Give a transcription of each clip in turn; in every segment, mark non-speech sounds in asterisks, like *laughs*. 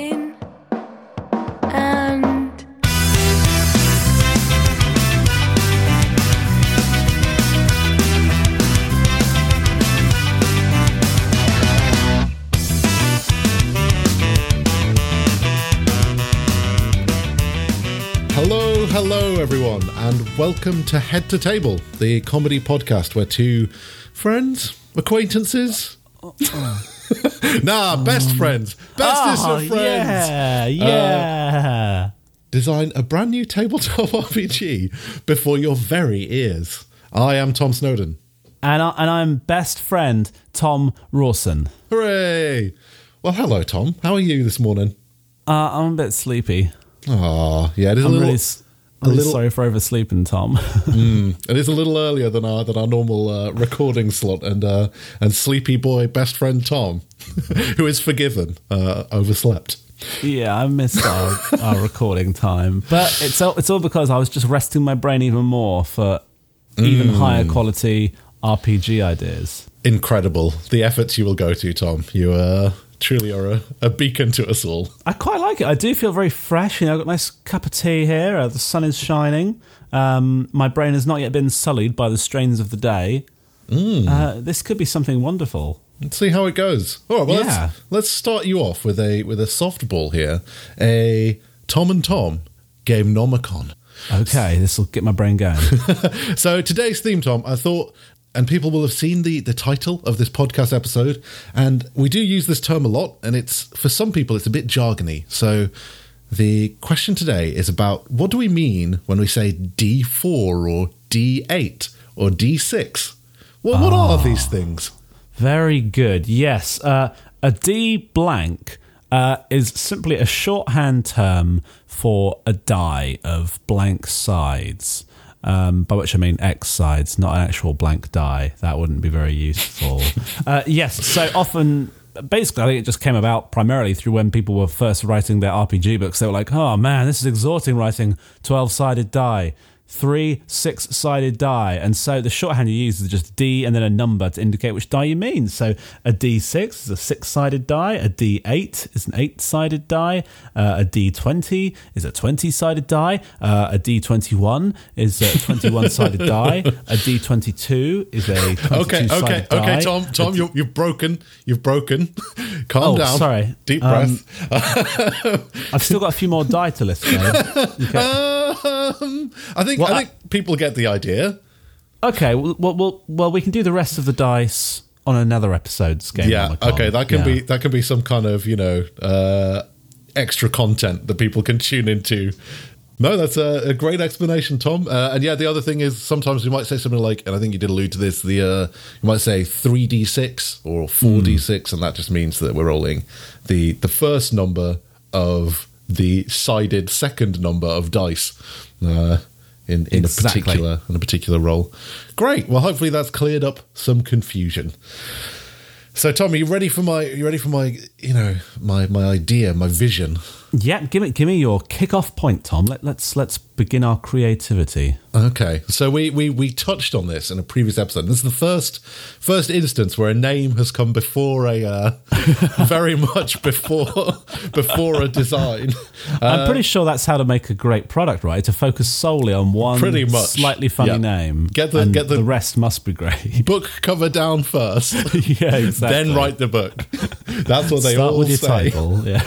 in and Hello, hello, everyone, and welcome to Head to Table, the comedy podcast where two friends, acquaintances, oh, oh. *laughs* nah, best friends, bestest Oh, of friends, yeah, yeah. design a brand new tabletop *laughs* RPG before your very ears. I am Tom Snowden. and, I, and I'm best friend Tom Rawson. Hooray! Well, hello, Tom. How are you this morning? Uh, I'm a bit sleepy. Oh, yeah, it is a I'm little. really, s- really little- sorry for oversleeping, Tom. *laughs* It is a little earlier than our than our normal uh, recording slot, and uh, and sleepy boy best friend Tom, *laughs* who is forgiven, uh, overslept. yeah, I missed our, our recording time, but it's all, it's all because I was just resting my brain even more for even Mm. higher quality RPG ideas. Incredible the efforts you will go to, Tom. You uh, truly are a, a beacon to us all. I quite like it. I do feel very fresh. You know, I've got a nice cup of tea here. Uh, the sun is shining. Um, my brain has not yet been sullied by the strains of the day. Mm. Uh, this could be something wonderful. Let's see how it goes. All right, well, Yeah. let's, let's start you off with a with a softball here. A Tom and Tom game nomicon. Okay, this will get my brain going. *laughs* So today's theme, Tom, I thought, and people will have seen the the title of this podcast episode, and we do use this term a lot, and it's for some people it's a bit jargony. So the question today is about what do we mean when we say D four or D eight or D six? Well, what are these things? Very good. Yes, uh, a D blank uh, is simply a shorthand term for a die of blank sides. Um, by which I mean X sides, not an actual blank die. That wouldn't be very useful. *laughs* uh, yes, so often, basically, I think it just came about primarily through when people were first writing their RPG books. They were like, oh man, this is exhausting writing 12 sided die three six sided die. And so the shorthand you use is just D and then a number to indicate which die you mean. So a D6 is a six sided die, a D8 is an eight sided die, uh, a D20 is a 20 sided die, uh, a D21 is a 21 sided *laughs* die, a D22 is a 22 Okay, okay, die. okay, Tom, Tom, you, you've broken, you've broken. *laughs* Calm Oh, down. sorry. Deep Um, breath. *laughs* I've still got a few more die to list. though. Um, I think Well, I I- think people get the idea. Okay, well, well, well, well, we can do the rest of the dice on another episode's game. Yeah, okay, that can Yeah. be that can be some kind of you know uh, extra content that people can *laughs* tune into. No, that's a, a great explanation, Tom. Uh, and yeah, the other thing is sometimes we might say something like, and I think you did allude to this. The uh, you might say three d six or four d six, and that just means that we're rolling the the first number of the sided second number of dice. Uh, in, in Exactly. a particular in a particular roll. Great. Well, hopefully that's cleared up some confusion. So, Tom, are you ready for my? Are You ready for my? You know, my my idea, my vision. Yeah, give me give me your kick-off point, Tom. Let, let's let's begin our creativity. Okay, so we, we we touched on this in a previous episode. This is the first first instance where a name has come before a uh, *laughs* very much before *laughs* before a design. I'm pretty sure that's how to make a great product, right? To focus solely on one Pretty much. slightly funny Yeah. name. Get the- and get the- the rest must be great. *laughs* Book cover down first, yeah, exactly. then write the book. That's what they Start all with your say. title. Yeah.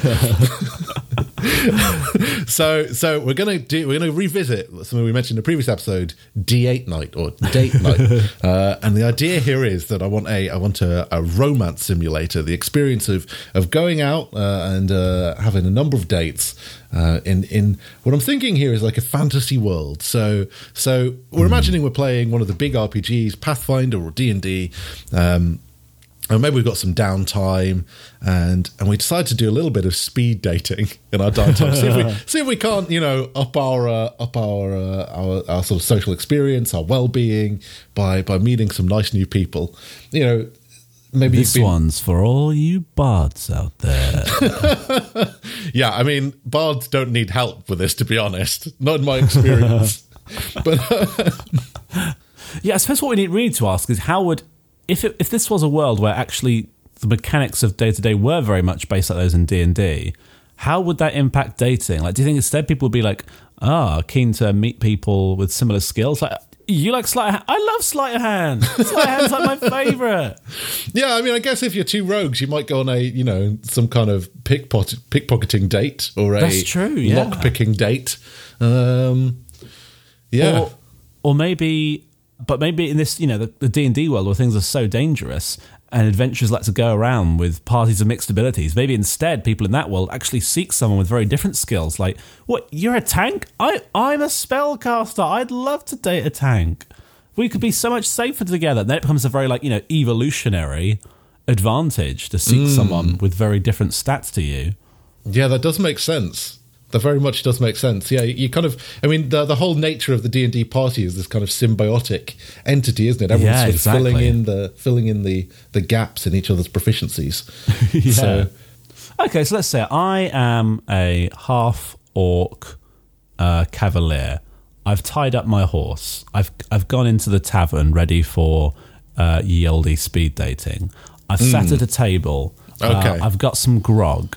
*laughs* So, so we're gonna do we're gonna revisit something we mentioned in the previous episode, D8 night or date night, *laughs* uh, and the idea here is that I want a I want a, a romance simulator, the experience of of going out uh, and uh, having a number of dates. Uh, in in what I'm thinking here is like a fantasy world. So so we're imagining we're playing one of the big RPGs, Pathfinder or D and D. And maybe we've got some downtime, and and we decide to do a little bit of speed dating in our downtime. see if we *laughs* see if we can't, you know, up our uh, up our, uh, our our sort of social experience, our well being by by meeting some nice new people. You know, maybe This been- one's for all you bards out there. *laughs* Yeah, I mean, bards don't need help with this, to be honest. Not in my experience. *laughs* but yeah, I suppose what we need really to ask is how would if it, if this was a world where actually the mechanics of day to day were very much based like those in D and D, how would that impact dating? Like, do you think instead people would be like, ah, keen to meet people with similar skills? Like, you like sleight of hand? I love sleight of hand. *laughs* Sleight of hand's like my favorite. Yeah, I mean, I guess if you're two rogues, you might go on a, you know, some kind of pickpocket, pickpocketing date or a That's true, yeah. lock-picking date. Um, yeah. Or, or maybe, but maybe in this, you know, the D and D world where things are so dangerous and adventurers like to go around with parties of mixed abilities. Maybe instead, people in that world actually seek someone with very different skills. Like, what? You're a tank? I I'm a spellcaster. I'd love to date a tank. We could be so much safer together. Then it becomes a very like you know evolutionary advantage to seek mm. someone with very different stats to you. Yeah, that does make sense. That very much does make sense. Yeah, you kind of. I mean, the the whole nature of the D and D party is this kind of symbiotic entity, isn't it? Everyone's Yeah, sort of filling in the filling in the the gaps in each other's proficiencies. *laughs* yeah. So Okay, so let's say I am a half orc uh, cavalier. I've tied up my horse. I've I've gone into the tavern ready for uh, ye olde speed dating. I've sat at a table. Uh, Okay. I've got some grog.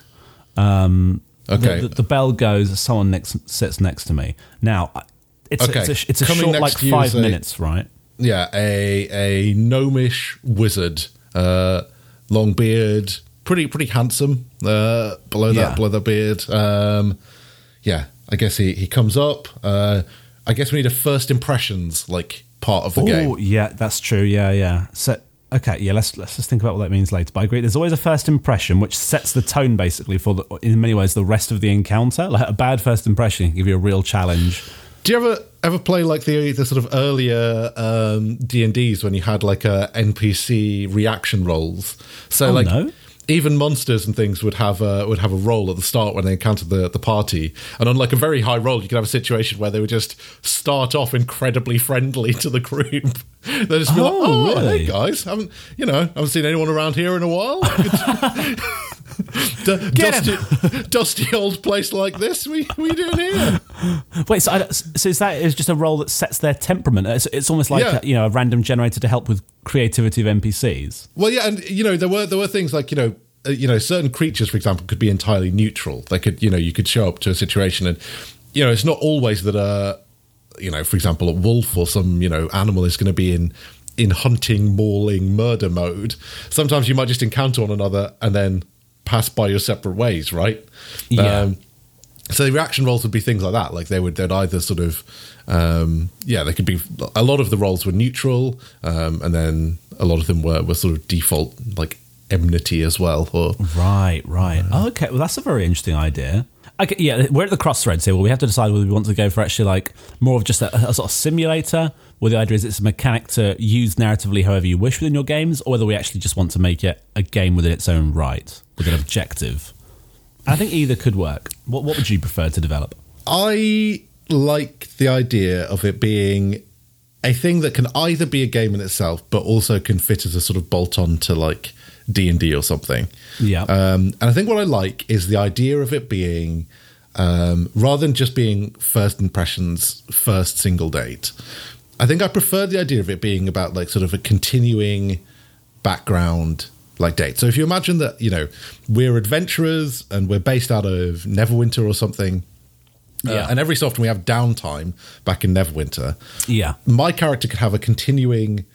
Um, Okay. The, the, the bell goes. Someone next sits next to me. Now, it's Okay. a, it's a, it's a Coming short like five a- minutes, right? yeah, a a gnomish wizard, uh, long beard, pretty pretty handsome. Uh, below Yeah. that below the beard, um, yeah. I guess he he comes up. Uh, I guess we need a first impressions like part of the game. Oh, game. yeah, that's true. Yeah, yeah. So, okay, yeah. Let's let's just think about what that means later. But I agree. There's always a first impression, which sets the tone basically for the, in many ways the rest of the encounter. Like a bad first impression can give you a real challenge. Do you ever ever play like the the sort of earlier um, D and D's when you had like a NPC reaction rolls? So Oh, like no. Even monsters and things would have a, would have a roll at the start when they encounter the the party, and on like a very high roll, you could have a situation where they would just start off incredibly friendly to the group. *laughs* They'd just be like, Oh, "Oh, really? hey guys, haven't you know I haven't seen anyone around here in a while." *laughs* *laughs* D- dusty, dusty old place like this. We we doing here? Wait, so, I, so is that is just a roll that sets their temperament? It's, it's almost like Yeah. a, you know a random generator to help with creativity of NPCs. Well, yeah, and you know there were there were things like you know uh, you know certain creatures, for example, could be entirely neutral. They could you know you could show up to a situation and you know it's not always that a you know for example a wolf or some you know animal is going to be in in hunting, mauling, murder mode. Sometimes you might just encounter one another and then pass by your separate ways, right? Yeah. so the reaction rolls would be things like that. Like they would they'd either sort of um, yeah, they could be a lot of the rolls were neutral, um, and then a lot of them were were sort of default like enmity as well. Or Right, right. okay, well, that's a very interesting idea. Okay, yeah, we're at the crossroads here. Well, we have to decide whether we want to go for actually like more of just a, a sort of simulator, where the idea is it's a mechanic to use narratively however you wish within your games, or whether we actually just want to make it a game within its own right, with an objective. I think either could work. What, what would you prefer to develop? I like the idea of it being a thing that can either be a game in itself, but also can fit as a sort of bolt on to like D and D or something. Yeah. Um, and I think what I like is the idea of it being um, rather than just being first impressions, first single date. I think I prefer the idea of it being about like sort of a continuing background like date. So if you imagine that you know we're adventurers and we're based out of Neverwinter or something. uh, Yeah. and every so often we have downtime back in Neverwinter Yeah. my character could have a continuing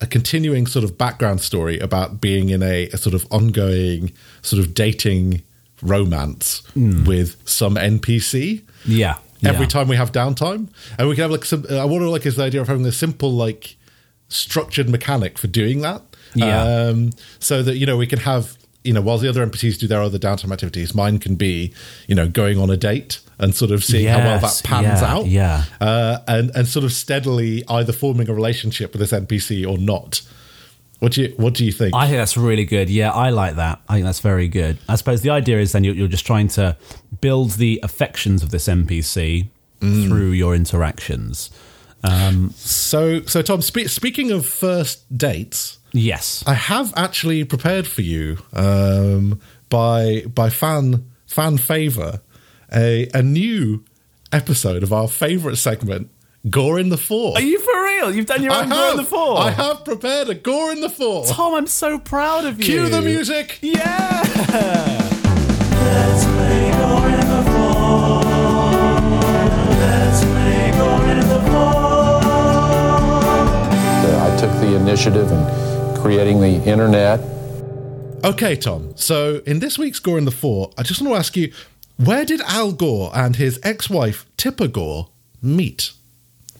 a continuing sort of background story about being in a, a sort of ongoing sort of dating romance with some npc Yeah. every yeah. time we have downtime and we can have like some i to like is the idea of having a simple like structured mechanic for doing that Yeah. um so that you know we can have you know while the other npcs do their other downtime activities mine can be you know going on a date and sort of seeing how well that pans yeah, out yeah. uh, and and sort of steadily either forming a relationship with this npc or not what do you what do you think I think that's really good. Yeah, I like that. I think that's very good. I suppose the idea is then you're, you're just trying to build the affections of this NPC through your interactions. Um, so so tom spe- speaking of first dates Yes, I have actually prepared for you um, by by fan fan favor a a new episode of our favorite segment, Gore in the Four. Are you for real? You've done your own I Gore in the Four. I have prepared a Gore in the Four. Tom, I'm so proud of you. Cue the music. Yeah. Let's play Gore in the Four. Let's play Gore in the Four. I took the initiative and creating the internet. Okay, Tom. So in this week's Gore in the Four, I just want to ask you, where did Al Gore and his ex-wife Tipper Gore meet?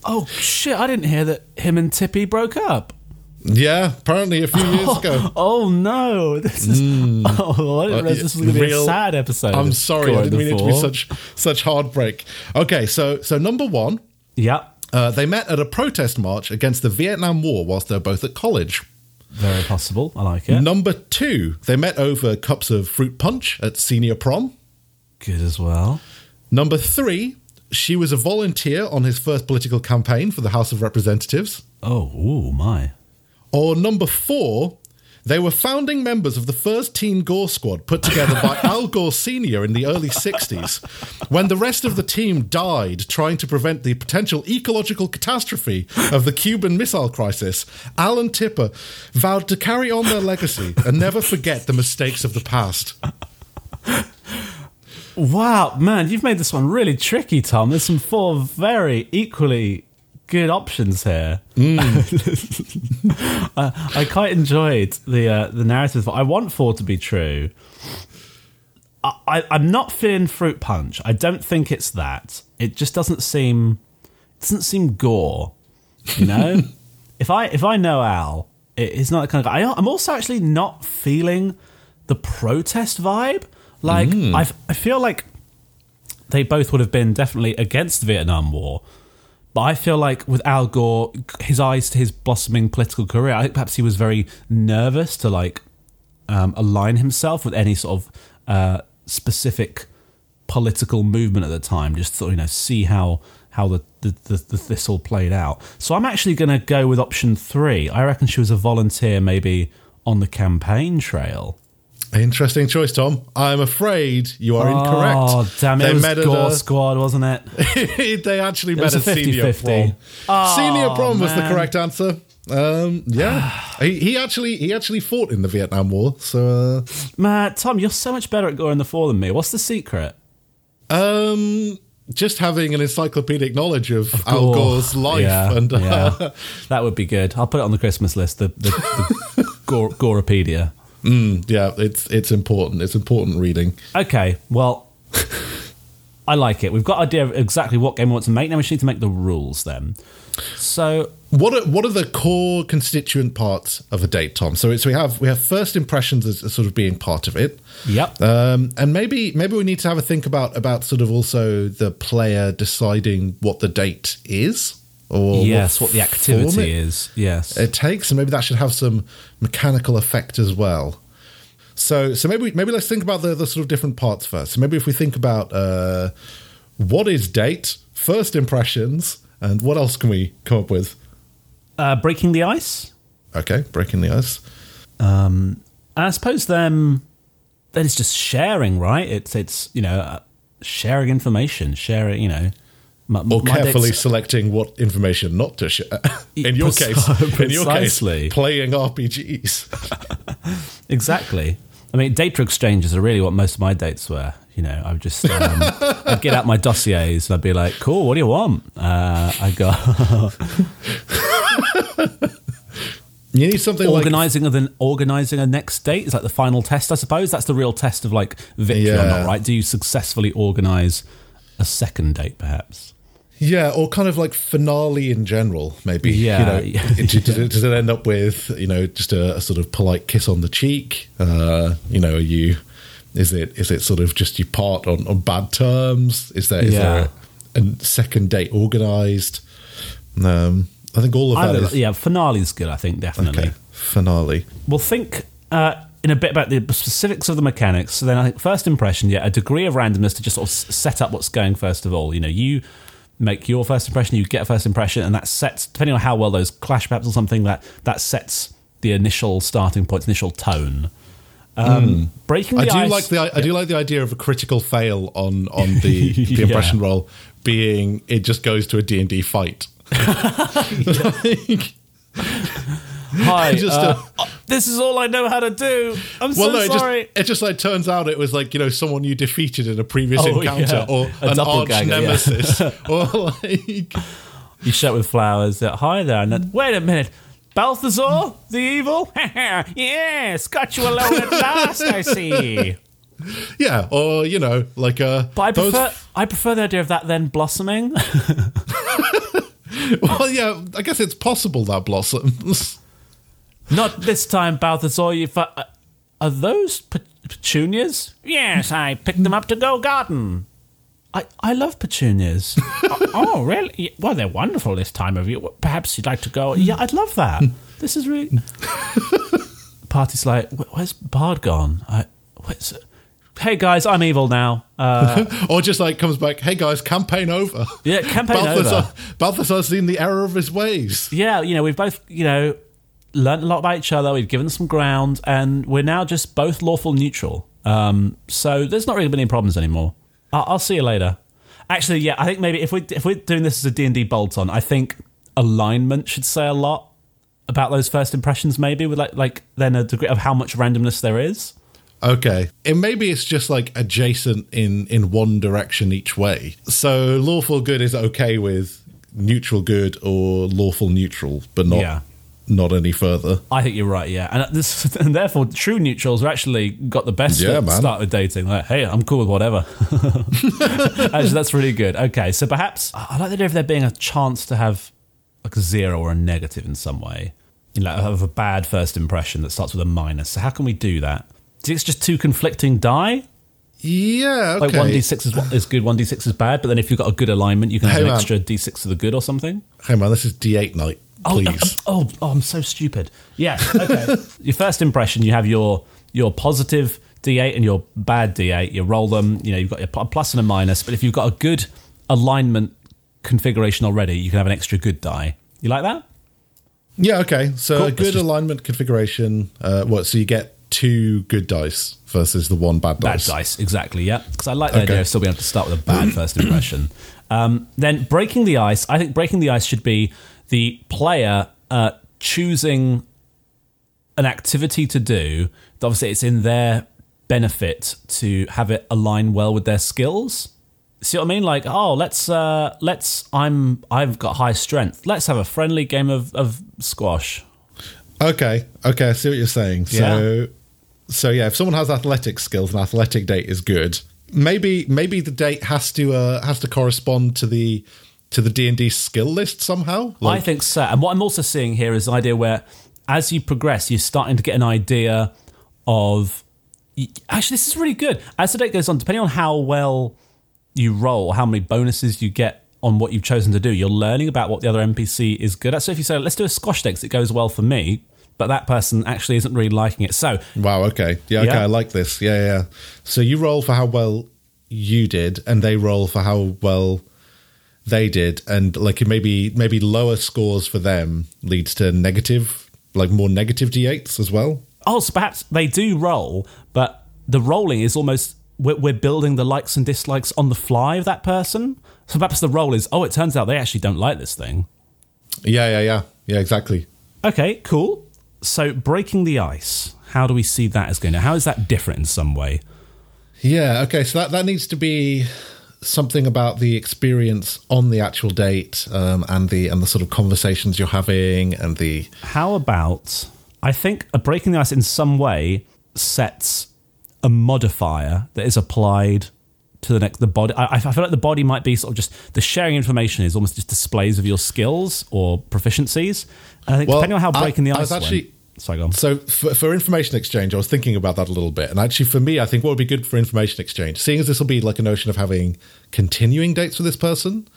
Oh shit! I didn't hear that him and Tippy broke up. Yeah, apparently a few years *laughs* ago. Oh no! This is. *laughs* Oh, I didn't realize this was going to be a sad episode. I'm sorry, Gore I didn't the mean it to be Four. such such heartbreak. Okay, so so number one, Yep. uh, they met at a protest march against the Vietnam War whilst they were both at college. Very possible. I like it. Number two, they met over cups of fruit punch at senior prom. Good as well. Number three, she was a volunteer on his first political campaign for the House of Representatives. Oh, ooh, my. Or number four, they were founding members of the first Teen Gore squad put together by *laughs* Al Gore Sr. in the early 60s. When the rest of the team died trying to prevent the potential ecological catastrophe of the Cuban Missile Crisis, Al and Tipper vowed to carry on their legacy and never forget the mistakes of the past. Wow, man, you've made this one really tricky, Tom. There's some four very equally good options here. *laughs* I, I quite enjoyed the uh, the narrative. I want four to be true. I, I'm not feeling fruit punch. I don't think it's that. It just doesn't seem doesn't seem gore. You know, *laughs* if I if I know Al, it, he's not the kind of guy. I, I'm also actually not feeling the protest vibe. Like I I feel like they both would have been definitely against the Vietnam War. But I feel like with Al Gore, his eyes to his blossoming political career, I think perhaps he was very nervous to like um, align himself with any sort of uh, specific political movement at the time. Just of, you know see how how the, the, the, the this all played out. So I'm actually going to go with option three. I reckon she was a volunteer, maybe on the campaign trail. Interesting choice, Tom. I'm afraid you are incorrect. Oh damn it! They It was Gore a- Squad, wasn't uh, it? *laughs* they actually met a senior 50-50. prom. Oh, senior prom was the correct answer. Um, yeah, *sighs* he, he actually he actually fought in the Vietnam War. So, Man, Tom, you're so much better at Gore going the four than me. What's the secret? uh, um, just having an encyclopedic knowledge of, Al Gore. Gore's life Yeah, and uh, yeah. *laughs* that would be good. I'll put it on the Christmas list. The the, the *laughs* Gore, Gorepedia. Yeah, it's it's important. It's important reading. Okay, well, I like it. We've got idea of exactly what game we want to make. Now we just need to make the rules. Then, so What are what are the core constituent parts of a date, Tom? So, so we have we have first impressions as, as sort of being part of it. yep. Um, and maybe maybe we need to have a think about about sort of also the player deciding what the date is, or yes, what the activity it, is. Yes. it takes, and maybe that should have some mechanical effect as well. So so maybe maybe let's think about the, the sort of different parts first. So maybe if we think about uh, what is date, first impressions, and what else can we come up with? Uh, breaking the ice. Okay, breaking the ice. And I suppose then then it's just sharing, right? It's it's you know uh, sharing information, sharing you know. My, or my carefully selecting what information not to share. *laughs* in your case, Precisely. in your case, playing RPGs. *laughs* Exactly. I mean, data exchanges are really what most of my dates were. You know, I would just um, *laughs* I'd get out my dossiers and I'd be like, "Cool, what do you want?" Uh, I go. You need something like organizing a then organizing a next date is like the final test, I suppose. That's the real test of like victory or not, right? Do you successfully organize a second date, perhaps? Yeah, or kind of like finale in general. Maybe Yeah, You know, yeah. does, it, end up with you know just a, a sort of polite kiss on the cheek? Uh, you know, are you is it is it sort of just you part on, on bad terms? Is there is Yeah. there a, a second date organized? Um, I think all of that Either, is yeah, finale's good. I think definitely. okay. Finale. We'll think uh, in a bit about the specifics of the mechanics. So then, I think first impression, yeah, a degree of randomness to just sort of set up what's going first of all. You know, you make your first impression, you get a first impression, and that sets depending on how well those clash, perhaps or something that that sets the initial starting point, initial tone. Um, Breaking Hmm. I do ice, like the I do like the idea of a critical fail on on the *laughs* the Yeah. impression roll being it just goes to a D and D fight. *laughs* *laughs* Like- Hi, *laughs* just uh, a- this is all I know how to do. I'm well, so no, it just sorry. it just like turns out it was like you know someone you defeated in a previous Oh, encounter yeah. or A an arch doppelganger, yeah. nemesis *laughs* or like you show up with flowers. Uh, Hi there, and then wait a minute. Balthazar, the evil? *laughs* yes, got you alone at last, I see. Yeah, or you know, like uh, But I those- prefer, I prefer the idea of that then blossoming. well, yeah, I guess it's possible that blossoms. Not this time, Balthazar. You fu- uh, are those pe- petunias? Yes, I picked them up to go garden. I, I love petunias. *laughs* oh, oh, really? Well, they're wonderful this time of year. Perhaps you'd like to go. Yeah, I'd love that. This is really. *laughs* Party's like, where's Bard gone? I, where's, hey guys, I'm evil now. Uh, *laughs* or just like comes back, hey guys, campaign over. yeah, campaign Balthazar, over. Balthazar's seen the error of his ways. yeah, you know, we've both, you know, learned a lot about each other. We've given some ground, and we're now just both lawful neutral. Um, so there's not really been any problems anymore. I'll, I'll see you later. Actually, yeah, I think maybe if we if we're doing this as a D and D bolt on, I think alignment should say a lot about those first impressions. Maybe with like like then a degree of how much randomness there is. Okay. And maybe it's just like adjacent in in one direction each way. So lawful good is okay with neutral good or lawful neutral, but not Yeah. Not any further. I think you're right, yeah, and uh, this, *laughs* and therefore true neutrals are actually got the best Yeah, man. start with dating. Like, hey, I'm cool with whatever. *laughs* actually, that's really good. Okay, so perhaps I like the idea of there being a chance to have like a zero or a negative in some way, you know, have a bad first impression that starts with a minus. So how can we do that? Do you think it's just two conflicting die? Yeah, okay. Like one d six is what is good, one d six is bad. But then if you've got a good alignment, you can have Hey, an extra d six to the good or something. Hey man, this is D8 night. Oh, Please. Oh, oh, oh, I'm so stupid. Yeah. Okay. *laughs* your first impression, you have your your positive D8 and your bad D8. You roll them. You know, you've got your plus and a minus. But if you've got a good alignment configuration already, you can have an extra good die. You like that? yeah, okay. So Cool. a good just- alignment configuration. Uh, what? So you get two good dice versus the one bad dice. Bad dice. dice, exactly. Yeah, because I like the Okay. idea of still being able to start with a bad *clears throat* first impression. Um, then breaking the ice. I think breaking the ice should be the player uh, choosing an activity to do. Obviously, it's in their benefit to have it align well with their skills. See what I mean? Like, oh, let's uh, let's. I'm I've got high strength. Let's have a friendly game of, of squash. Okay, okay, I see what you're saying. So, so yeah, if someone has athletic skills and athletic date is good, maybe maybe the date has to uh, has to correspond to the to the D and D skill list somehow. I think so. And what I'm also seeing here is the idea where, as you progress, you're starting to get an idea of. Actually, this is really good. As the date goes on, depending on how well you roll, how many bonuses you get on what you've chosen to do, you're learning about what the other NPC is good at. So if you say, let's do a squash deck, it goes well for me, but that person actually isn't really liking it. So wow. Okay, yeah, okay, Yeah. I like this. Yeah, yeah. So you roll for how well you did, and they roll for how well they did, and like maybe maybe lower scores for them leads to negative, like more negative d8s as well. Oh, so perhaps they do roll, but the rolling is almost we're, we're building the likes and dislikes on the fly of that person. So perhaps the roll is oh, it turns out they actually don't like this thing. Yeah, yeah, yeah, yeah. Exactly. Okay, cool. So breaking the ice, how do we see that as going? to How is that different in some way? Yeah, okay, so that, that needs to be something about the experience on the actual date um, and the and the sort of conversations you're having and the How about I think a breaking the ice in some way sets a modifier that is applied to the next the body. I, I feel like the body might be sort of just the sharing information is almost just displays of your skills or proficiencies. And I think Well, depending on how I- breaking the I ice was actually- went, sorry, go on. so for, for information exchange i was thinking about that a little bit and actually for me i think what would be good for information exchange seeing as this will be like a notion of having continuing dates with this person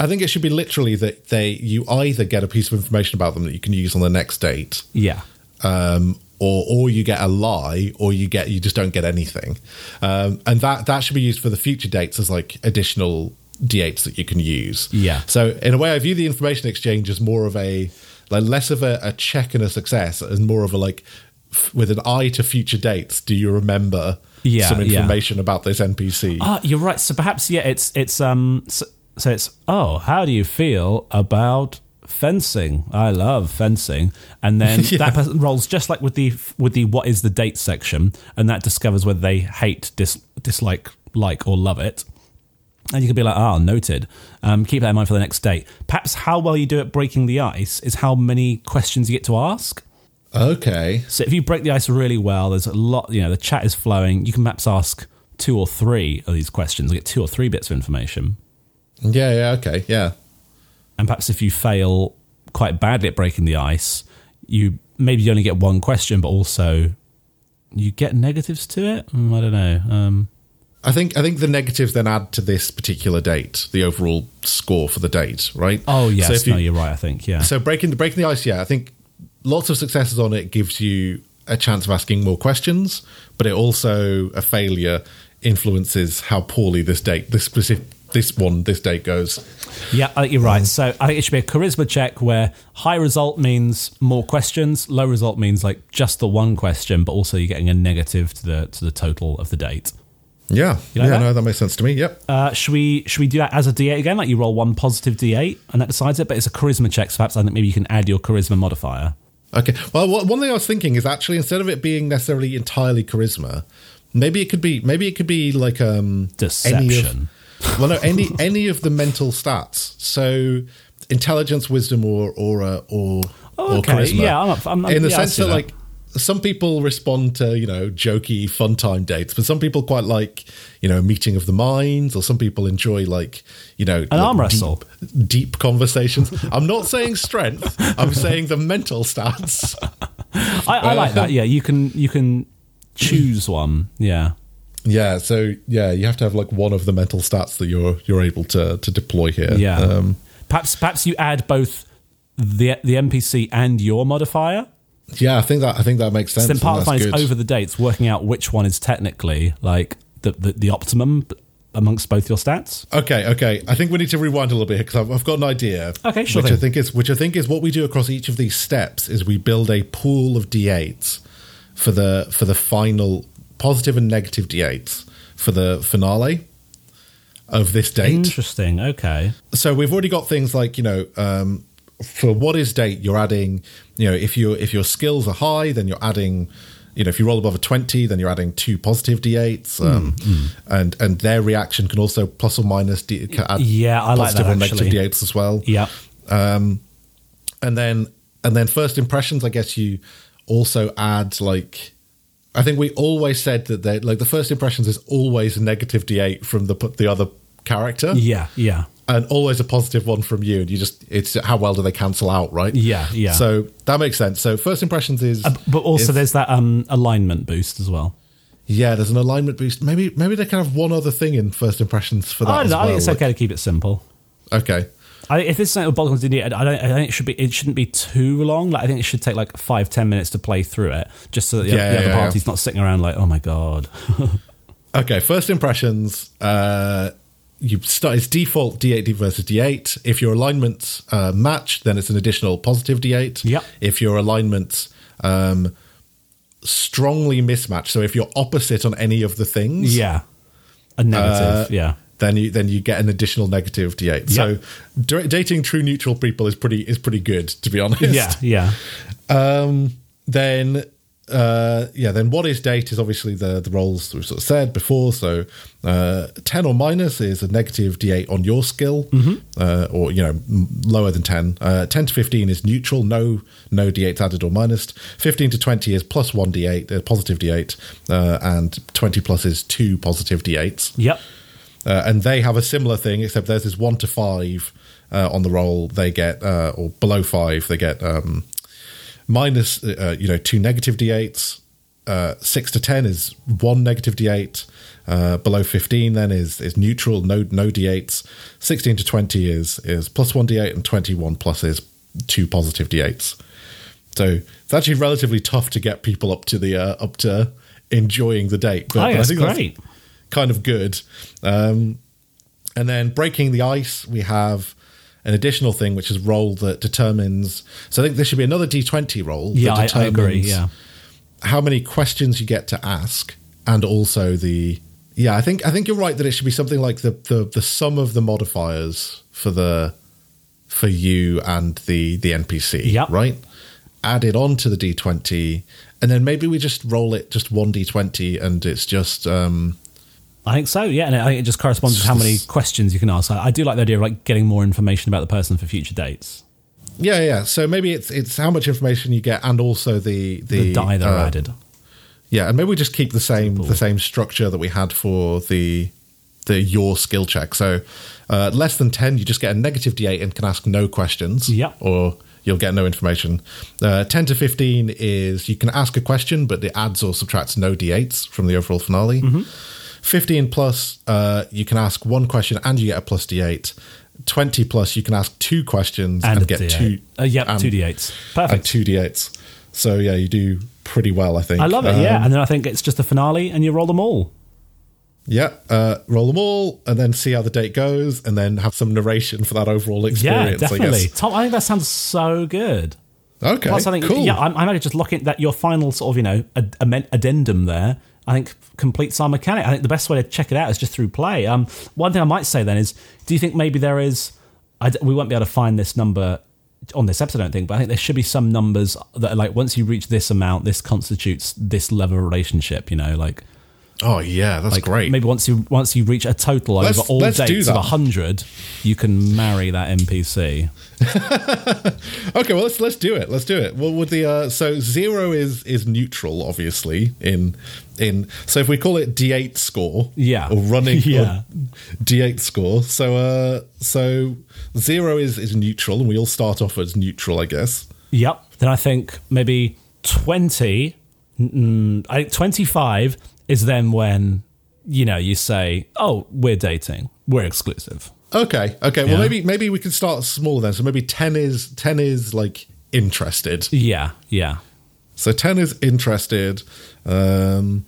i think it should be literally that they you either get a piece of information about them that you can use on the next date Yeah, um, or or you get a lie, or you get you just don't get anything, um, and that that should be used for the future dates as like additional d8s that you can use. Yeah. So in a way, I view the information exchange as more of a like less of a, a check and a success, and more of a like f- with an eye to future dates. Do you remember Yeah, some yeah. information about this NPC? Ah, you're right. So perhaps yeah, it's it's um so, so it's oh, how do you feel about fencing? I love fencing, and *laughs* then Yeah. that person rolls just like with the with the what is the date section, and that discovers whether they hate, dis, dislike, like or love it. And you could be like, oh, noted. Um, keep that in mind for the next date. Perhaps how well you do at breaking the ice is how many questions you get to ask. Okay. So if you break the ice really well, there's a lot, you know, the chat is flowing. You can perhaps ask two or three of these questions, get two or three bits of information. Yeah, yeah, okay, yeah. And perhaps if you fail quite badly at breaking the ice, you maybe you only get one question, but also you get negatives to it. Mm, I don't know. Um, I think I think the negatives then add to this particular date, the overall score for the date, right? oh yes, So if you- no, you're right. I think yeah. So breaking the breaking the ice, yeah, I think lots of successes on it gives you a chance of asking more questions, but it also a failure influences how poorly this date, this specific, this one, this date goes. Yeah, I think you're right. So I think it should be a charisma check where high result means more questions, low result means like just the one question, but also you're getting a negative to the to the total of the date. Yeah, You like yeah, that? no, that makes sense to me. Yep. Uh, should we should we do that as a D8 again? Like you roll one positive D8 and that decides it, but it's a charisma check. So perhaps I think maybe you can add your charisma modifier. Okay. Well, one thing I was thinking is actually instead of it being necessarily entirely charisma, maybe it could be maybe it could be like um any Deception. of, *laughs* well, no, any any of the mental stats. So intelligence, wisdom, or aura, or uh, or, Oh, or okay. charisma. Yeah, I'm up- I'm- I'm- in the yeah, sense that, that. like some people respond to you know jokey fun time dates, but some people quite like you know meeting of the minds, or some people enjoy like you know An like, arm deep- wrestle. deep conversations. I'm not saying strength. I'm *laughs* saying the mental stats. I, I like that. Yeah, you can you can choose one. Yeah. Yeah, so yeah, you have to have like one of the mental stats that you're you're able to to deploy here. Yeah. Um, perhaps perhaps you add both the the NPC and your modifier. Yeah, I think that I think that makes sense. So then part of fun is over the dates, working out which one is technically like the the, the optimum amongst both your stats. Okay, okay. I think we need to rewind a little bit here because I've, I've got an idea. Okay, sure Which I think is which I think is what we do across each of these steps is we build a pool of d8s for the for the final positive and negative d8s for the finale of this date. Interesting. Okay. so we've already got things like you know um, for what is date you're adding you know if your if your skills are high then you're adding you know if you roll above a 20 then you're adding two positive d8s um, Mm, and and their reaction can also plus or minus d- add Yeah, I like positive that, or negative d8s as well Yeah. Um, and then and then first impressions i guess you also add like i think we always said that they like the first impressions is always a negative d8 from the the other character Yeah. Yeah. And always a positive one from you and you just it's how well do they cancel out right Yeah, yeah. so that makes sense so first impressions is But also, is- there's that um, alignment boost as well. yeah there's an alignment boost maybe maybe they can have one other thing in first impressions for that I, know, I think it's okay to keep it simple. okay I, if it's something with Bolton's in it, I don't. I think it should be. It shouldn't be too long. Like I think it should take like five, ten minutes to play through it, just so that the, Yeah, the other yeah, yeah. party's not sitting around like, oh my god. *laughs* okay first impressions uh you start it's default d8 versus d8 if your alignments uh, match then it's an additional positive d8 Yep. if your alignments um strongly mismatch so if you're opposite on any of the things yeah, a negative. Uh, yeah, then you then you get an additional negative d8. So d- dating true neutral people is pretty is pretty good to be honest. yeah, yeah. *laughs* um, Then uh, yeah, then what is date is obviously the the rolls we've sort of said before. So uh, ten or minus is a negative d8 on your skill, uh, or you know lower than ten. Uh, ten to fifteen is neutral, no no d8s added or minus. Fifteen to twenty is plus one d8, uh, positive d8, uh, and twenty plus is two positive d8s. Yep. uh, and they have a similar thing, except theirs is one to five uh, on the roll. They get uh, or below five, they get um, minus, uh, you know, two negative d8s. Uh, six to ten is one negative d8. Uh, below fifteen then is is neutral, no no d8s. Sixteen to twenty is is plus one d8, and twenty one plus is two positive d8s. So it's actually relatively tough to get people up to the uh, up to enjoying the date. But, Oh, but that's great. kind of good. Um, and then breaking the ice, we have an additional thing which is roll that determines. So I think there should be another d20 roll. Yeah, that I, I agree. determines Yeah. how many questions you get to ask, and also the. Yeah, I think I think you're right that it should be something like the the, the sum of the modifiers for the for you and the the NPC. Yep. Right. Added on to the d20, and then maybe we just roll it just one d20, and it's just um, I think so. Yeah, and I think it just corresponds to how many *laughs* questions you can ask. I, I do like the idea of like getting more information about the person for future dates. Yeah, yeah. So maybe it's it's how much information you get, and also the the, The die that are uh, added. Yeah, and maybe we just keep the same the same structure that we had for the the your skill check. So uh, less than ten, you just get a negative d8 and can ask no questions. Yep. or you'll get no information. Uh, ten to fifteen is you can ask a question, but it adds or subtracts no d8s from the overall finale. Fifteen plus, uh, you can ask one question and you get a plus d8. Twenty plus, you can ask two questions and, And, get D8. two. Uh, yep, two d8s. and Perfect. two d8s. So yeah, you do pretty well, I think. I love it. Um, yeah, and then I think it's just a finale, and you roll them all. Yeah, uh, roll them all, and then see how the date goes, and then have some narration for that overall Yeah, experience. I definitely. guess. Tom, I think that sounds so good. Okay, Plus, I think cool. yeah, I'm, I'm actually just looking at your final sort of you know ad- addendum there. I think completes our mechanic. I think the best way to check it out is just through play. Um, one thing I might say then is, do you think maybe there is? We won't be able to find this number on this episode, I don't think, but I think there should be some numbers that like once you reach this amount, this constitutes this level of relationship. You know, like oh yeah, that's like great. maybe once you once you reach a total Let's- over all dates of hundred, you can marry that NPC. *laughs* Okay, well let's let's do it. Let's do it. Well, with the uh, so zero is is neutral, obviously. In in so if we call it D8 score, Yeah. or running *laughs* Yeah. D8 score. So uh, so zero is is neutral, and we all start off as neutral, I guess. Yep. Then I think maybe 20, mm, I think 25 is then when, you know, you say, oh, we're dating, we're exclusive. Okay, okay. Well, maybe maybe we can start small then. So maybe ten is ten is like interested. Yeah, yeah. So ten is interested. Um,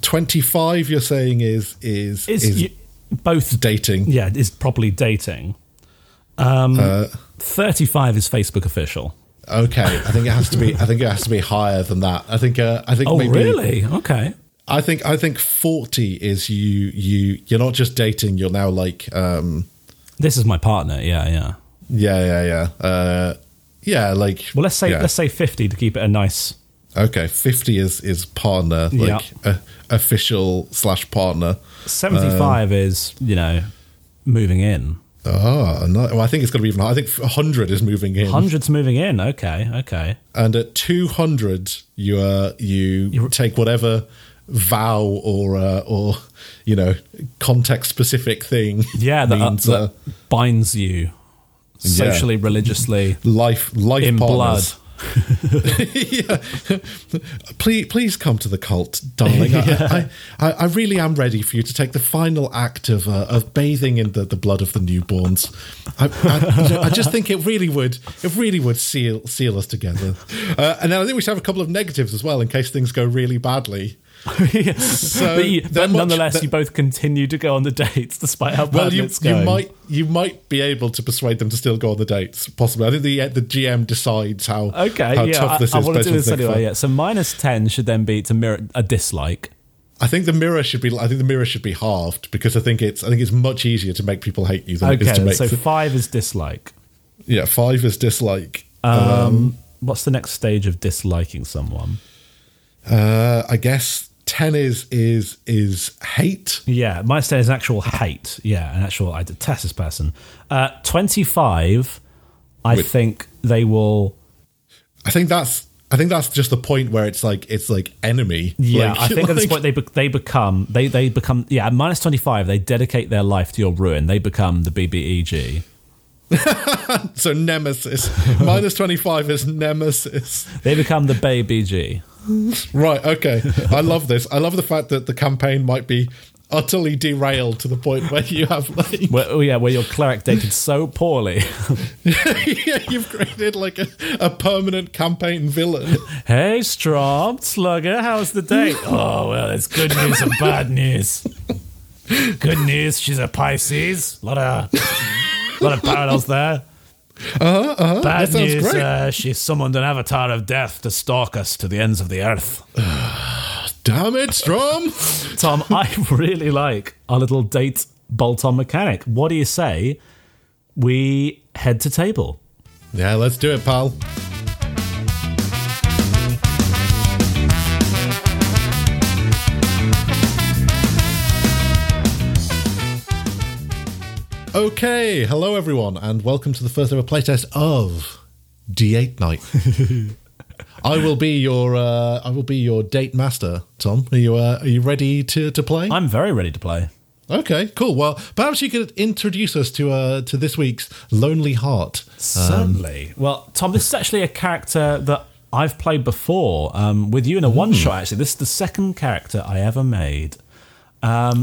Twenty five, you're saying is is It's is you, both, dating. yeah, is properly dating. Um, Uh, 35 is Facebook official. Okay, I think it has to be. I think it has to be higher than that. I think. Uh, I think. Oh, maybe, really? Okay. I think. I think forty is you. You. You're not just dating. You're now like. Um. This is my partner. Yeah, yeah. Yeah. Yeah. Yeah. Uh. Yeah. Like. Well, let's say yeah. let's say 50 to keep it a nice. Okay. Fifty is is partner. Like uh, official slash partner. 75 Uh, is, you know, moving in. Oh, no, well, I think it's going to be even. I think 100 is moving in. 100's moving in. Okay, okay. And at 200, you uh, you take whatever vow or uh, or you know context specific thing. Yeah, that, uh, that uh, binds you socially, religiously, life life in blood. *laughs* yeah. please please come to the cult, darling. *laughs* I, I, I really am ready for you to take the final act of uh, of bathing in the, the blood of the newborns. I, I, I just think it really would it really would seal seal us together. Uh, and then I think we should have a couple of negatives as well in case things go really badly. So but, you, but much- nonetheless, you both continue to go on the dates despite how bad well, you it's you might you might be able to persuade them to still go on the dates. Possibly, I think the the GM decides how Okay, how yeah, tough I, this I is. want to do this anyway. Yeah, so minus ten should then be to mirror a dislike. I think the mirror should be. I think the mirror should be halved because I think it's. I think it's much easier to make people hate you than it is to Okay, make. so five is dislike. yeah, five is dislike. Um, what's the next stage of disliking someone? Uh, I guess ten is is is hate. Yeah, minus ten is actual hate. Yeah, an actual I detest this person. Uh, Twenty-five, I Wait. think they will. I think that's. I think that's just the point where it's like it's like enemy. Yeah, Like- I think at this *laughs* point they be- they become they they become yeah at minus twenty five they dedicate their life to your ruin. They become the BBEG. *laughs* So nemesis minus twenty five is nemesis. They become the BBEG. Right. Okay. I love this. I love the fact that the campaign might be utterly derailed to the point where you have like Where, oh yeah, where your cleric dated so poorly. *laughs* yeah, you've created like a, a permanent campaign villain. hey, Strom, Slugger, how's the date? *laughs* oh well, it's good news and bad news. Good news, she's a Pisces. a lot of a lot of parallels there. Uh-huh, uh-huh. Bad that sounds news, great. uh, she's summoned an avatar of death to stalk us to the ends of the earth. *sighs* Damn it, Strom. *laughs* Tom, I really like our little date bolt on mechanic. What do you say we head to table? yeah, let's do it, pal. Okay, hello everyone, and welcome to the first ever playtest of D8 Night. *laughs* I will be your uh, I will be your date master, Tom. Are you uh, are you ready to, to play? I'm very ready to play. Okay, cool. Well, perhaps you could introduce us to uh, to this week's Lonely Heart. Certainly. well, Tom, this is actually a character that I've played before um, with you in a one shot. Actually, this is the second character I ever made.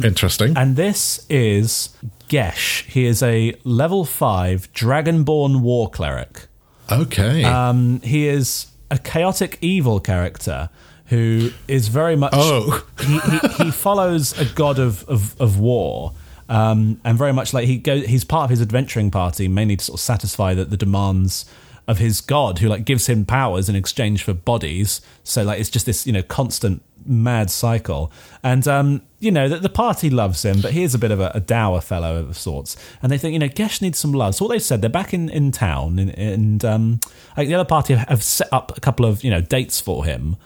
Interesting. And this is Gesh. He is a level five Dragonborn war cleric. okay. Um, he is a chaotic evil character who is very much. Oh. he, he, he follows a god of of, of war. Um, and very much like he goes, he's part of his adventuring party mainly to sort of satisfy the, the demands of his god, who like gives him powers in exchange for bodies. So like it's just this you know constant mad cycle. And um, you know the, the party loves him, but he is a bit of a, a dour fellow of sorts. And they think you know Gesh needs some love. So what they've said, they're back in in town, and, and um, like the other party have, have set up a couple of you know dates for him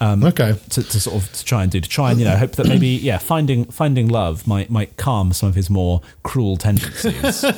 okay. to, to sort of to try and do to try and you know hope that maybe yeah finding finding love might might calm some of his more cruel tendencies. *laughs*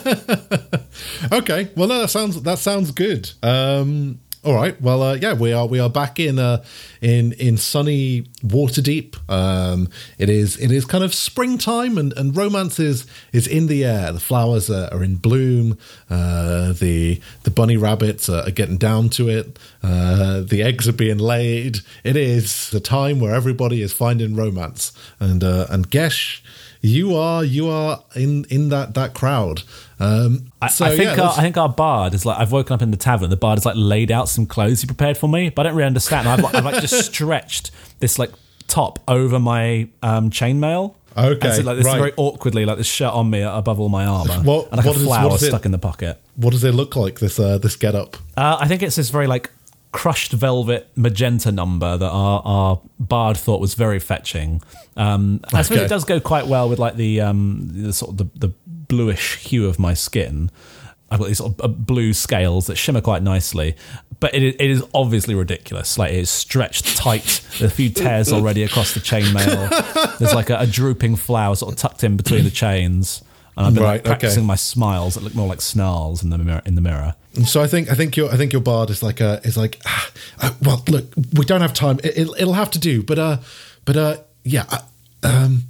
Okay. Well, no, that sounds that sounds good. Um, all right. Well, uh, yeah, we are we are back in uh, in in sunny Waterdeep. Um, it is it is kind of springtime, and, and romance is is in the air. The flowers are, are in bloom. Uh, the the bunny rabbits are, are getting down to it. Uh, the eggs are being laid. It is the time where everybody is finding romance, and uh, and Gesh. You are you are in in that that crowd. Um, I, so, I think yeah, our, I think our bard is like I've woken up in the tavern. The bard has like laid out some clothes he prepared for me, but I don't really understand. I've, like- I've like just *laughs* stretched this like top over my um, chainmail. Okay, so, like this right. very awkwardly like this shirt on me above all my armor, What- and like what a flower is it? stuck in the pocket. what does it look like? This uh, this get up. Uh, I think it's this very like crushed velvet magenta number that our, our bard thought was very fetching. Um, I suppose it does go quite well with like the, um, the sort of the, the bluish hue of my skin. I've got these sort of uh, blue scales that shimmer quite nicely, but it, is- it is obviously ridiculous. Like it is stretched tight. There's a few tears already across the chainmail. *laughs* There's like a, a drooping flower sort of tucked in between the chains. And I've been Right, like, practicing okay. my smiles that look more like snarls in the mirror. In the mirror. So I think I think your I think your bard is like uh is like ah, uh, well look we don't have time it, it'll, it'll have to do but uh but uh yeah uh, um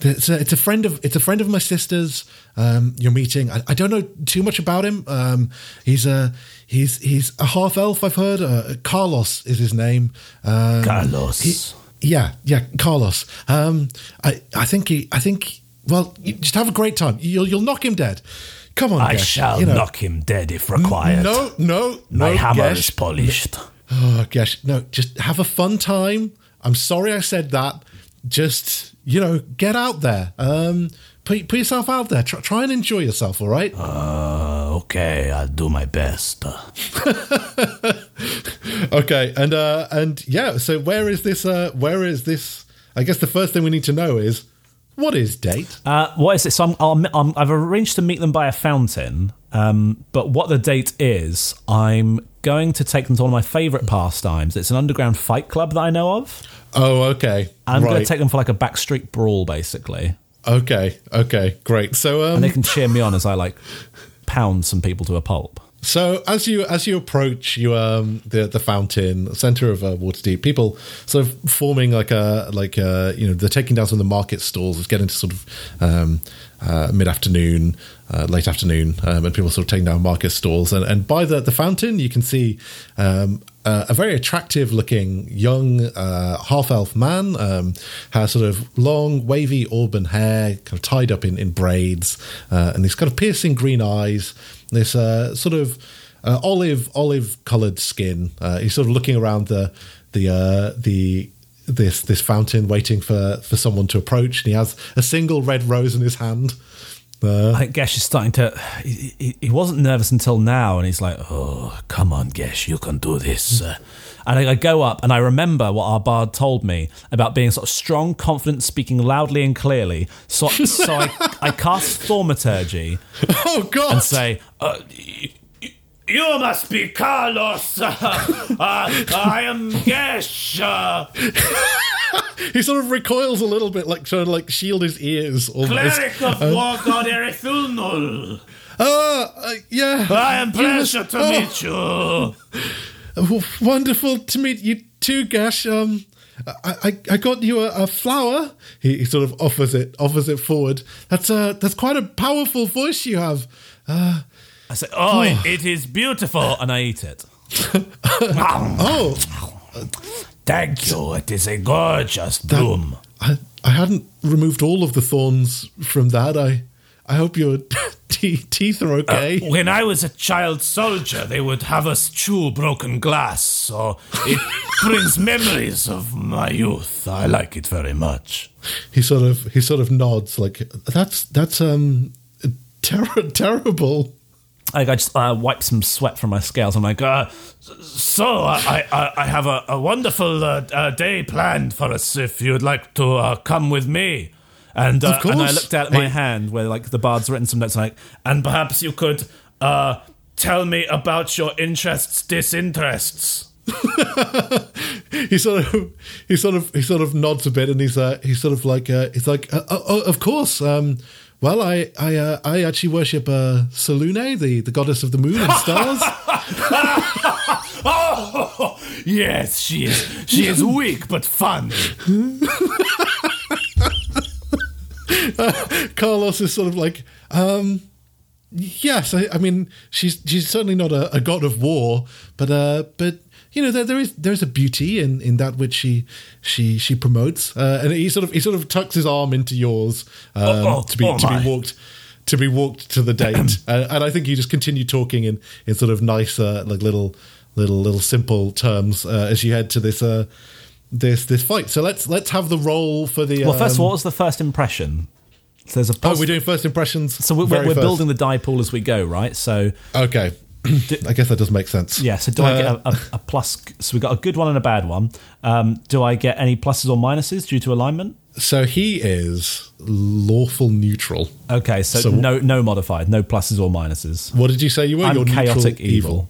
it's a, it's a friend of it's a friend of my sister's um you're meeting I, I don't know too much about him um he's a he's he's a half elf I've heard uh, Carlos is his name um, Carlos. he- yeah yeah Carlos um I I think he I think well just have a great time you'll you'll knock him dead come on I Gesh, shall you know. knock him dead if required. No, no, My no, hammer Gesh. is polished. Oh gosh, no, just have a fun time. I'm sorry I said that. Just you know, get out there. Um, put, put yourself out there. Try, try and enjoy yourself. All right. Uh, okay, I'll do my best. *laughs* Okay, and uh, and yeah. So where is this? Uh, where is this? I guess the first thing we need to know is what is date. Uh, what is it? So I'm, I'm, I'm, I've arranged to meet them by a fountain. Um, but what the date is, I'm going to take them to one of my favourite pastimes. It's an underground fight club that I know of. Oh, okay. I'm going to take them for like a backstreet brawl, basically, Okay, okay, great. So um, and they can cheer me on as I like pound some people to a pulp. So as you as you approach you um the the fountain center of uh, Waterdeep, people sort of forming like a like a you know they're taking down some of the market stalls. It's getting to sort of um, uh, mid afternoon, uh, late afternoon, um, and people sort of taking down market stalls. And and by the the fountain, you can see um, uh, a very attractive looking young uh, half elf man um, has sort of long wavy auburn hair, kind of tied up in in braids, uh, and these kind of piercing green eyes this uh, sort of uh, olive olive colored skin. Uh, he's sort of looking around the the uh, the this this fountain, waiting for for someone to approach. And he has a single red rose in his hand. Uh, I think Gesh is starting to. He, he, he wasn't nervous until now, and he's like, "Oh, come on, Gesh, you can do this." Uh, and I, I go up, and I remember what our bard told me about being sort of strong, confident, speaking loudly and clearly. So, so I, *laughs* I cast thaumaturgy oh God! and say, uh, "You must be Carlos. *laughs* Uh, uh, I am Gesh." Uh, *laughs* he sort of recoils a little bit, like trying to like shield his ears. Almost. Cleric of War God Erithulnul. Ah, uh, yeah. I am You must- pleasure to oh, meet you. Wonderful to meet you too, Gash. Um, I, I, I got you a, a flower. He, he sort of offers it, offers it forward. That's a, that's quite a powerful voice you have. I say, oh, it, it is beautiful, and I eat it. *laughs* Oh, Thank you. It is a gorgeous bloom. I, I hadn't removed all of the thorns from that. I, I hope your *laughs* te- teeth are okay. When I was a child soldier, they would have us chew broken glass, so it *laughs* brings memories of my youth. I like it very much. he sort of he sort of nods like that's that's um ter- *laughs* terrible. I, I just uh, wipe some sweat from my scales. I'm like, uh, So I, I, I have a, a wonderful uh, uh, day planned for us. If you'd like to uh, come with me, and uh, Of course. and I looked at my Hey. hand where like the bard's written some notes. Like, and perhaps you could uh, tell me about your interests, disinterests. *laughs* he sort of he sort of he sort of nods a bit and he's uh he's sort of like uh he's like uh, oh, oh, of course um well I I uh, I actually worship uh Selûne the the goddess of the moon and stars *laughs* *laughs* Oh, yes, she is. She is weak but fun. *laughs* Carlos is sort of like um yes I, I mean she's she's certainly not a, a god of war but uh but you know there, there is there's a beauty in in that which she she she promotes uh, and he sort of he sort of tucks his arm into yours um, Oh, oh, to be oh to my. be walked to be walked to the date *clears throat* uh, and I think you just continue talking in in sort of nice uh, like little little little simple terms uh, as you head to this uh this this fight so let's let's have the roll for the well, first of um, what was the first impression? So there's a oh we're doing first impressions so we're, we're building the die pool as we go, right? So Okay. *clears throat* I guess that does make sense. yeah. So do I get Uh, a, a, a plus? So we got a good one and a bad one. Um, do I get any pluses or minuses due to alignment? So he is lawful neutral. Okay, so, So- no no modified, no pluses or minuses. What did you say you were? I'm You're chaotic evil.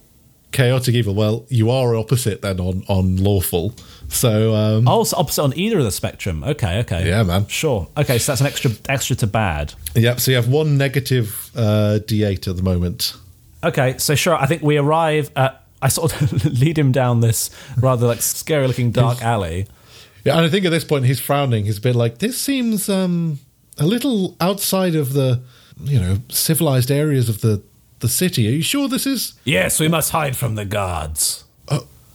Chaotic evil. Well, you are opposite then on on lawful. So um, Oh, so opposite on either of the spectrum. Okay, okay. Yeah, man. Sure. Okay, so that's an extra extra to bad. yeah. So you have one negative uh, d8 at the moment. Okay, so sure. I think we arrive at. I sort of *laughs* lead him down this rather like scary looking dark alley. Yeah, and I think at this point he's frowning. He's a bit like this seems um, a little outside of the you know civilized areas of the the city. Are you sure this is Yes, we must hide from the guards.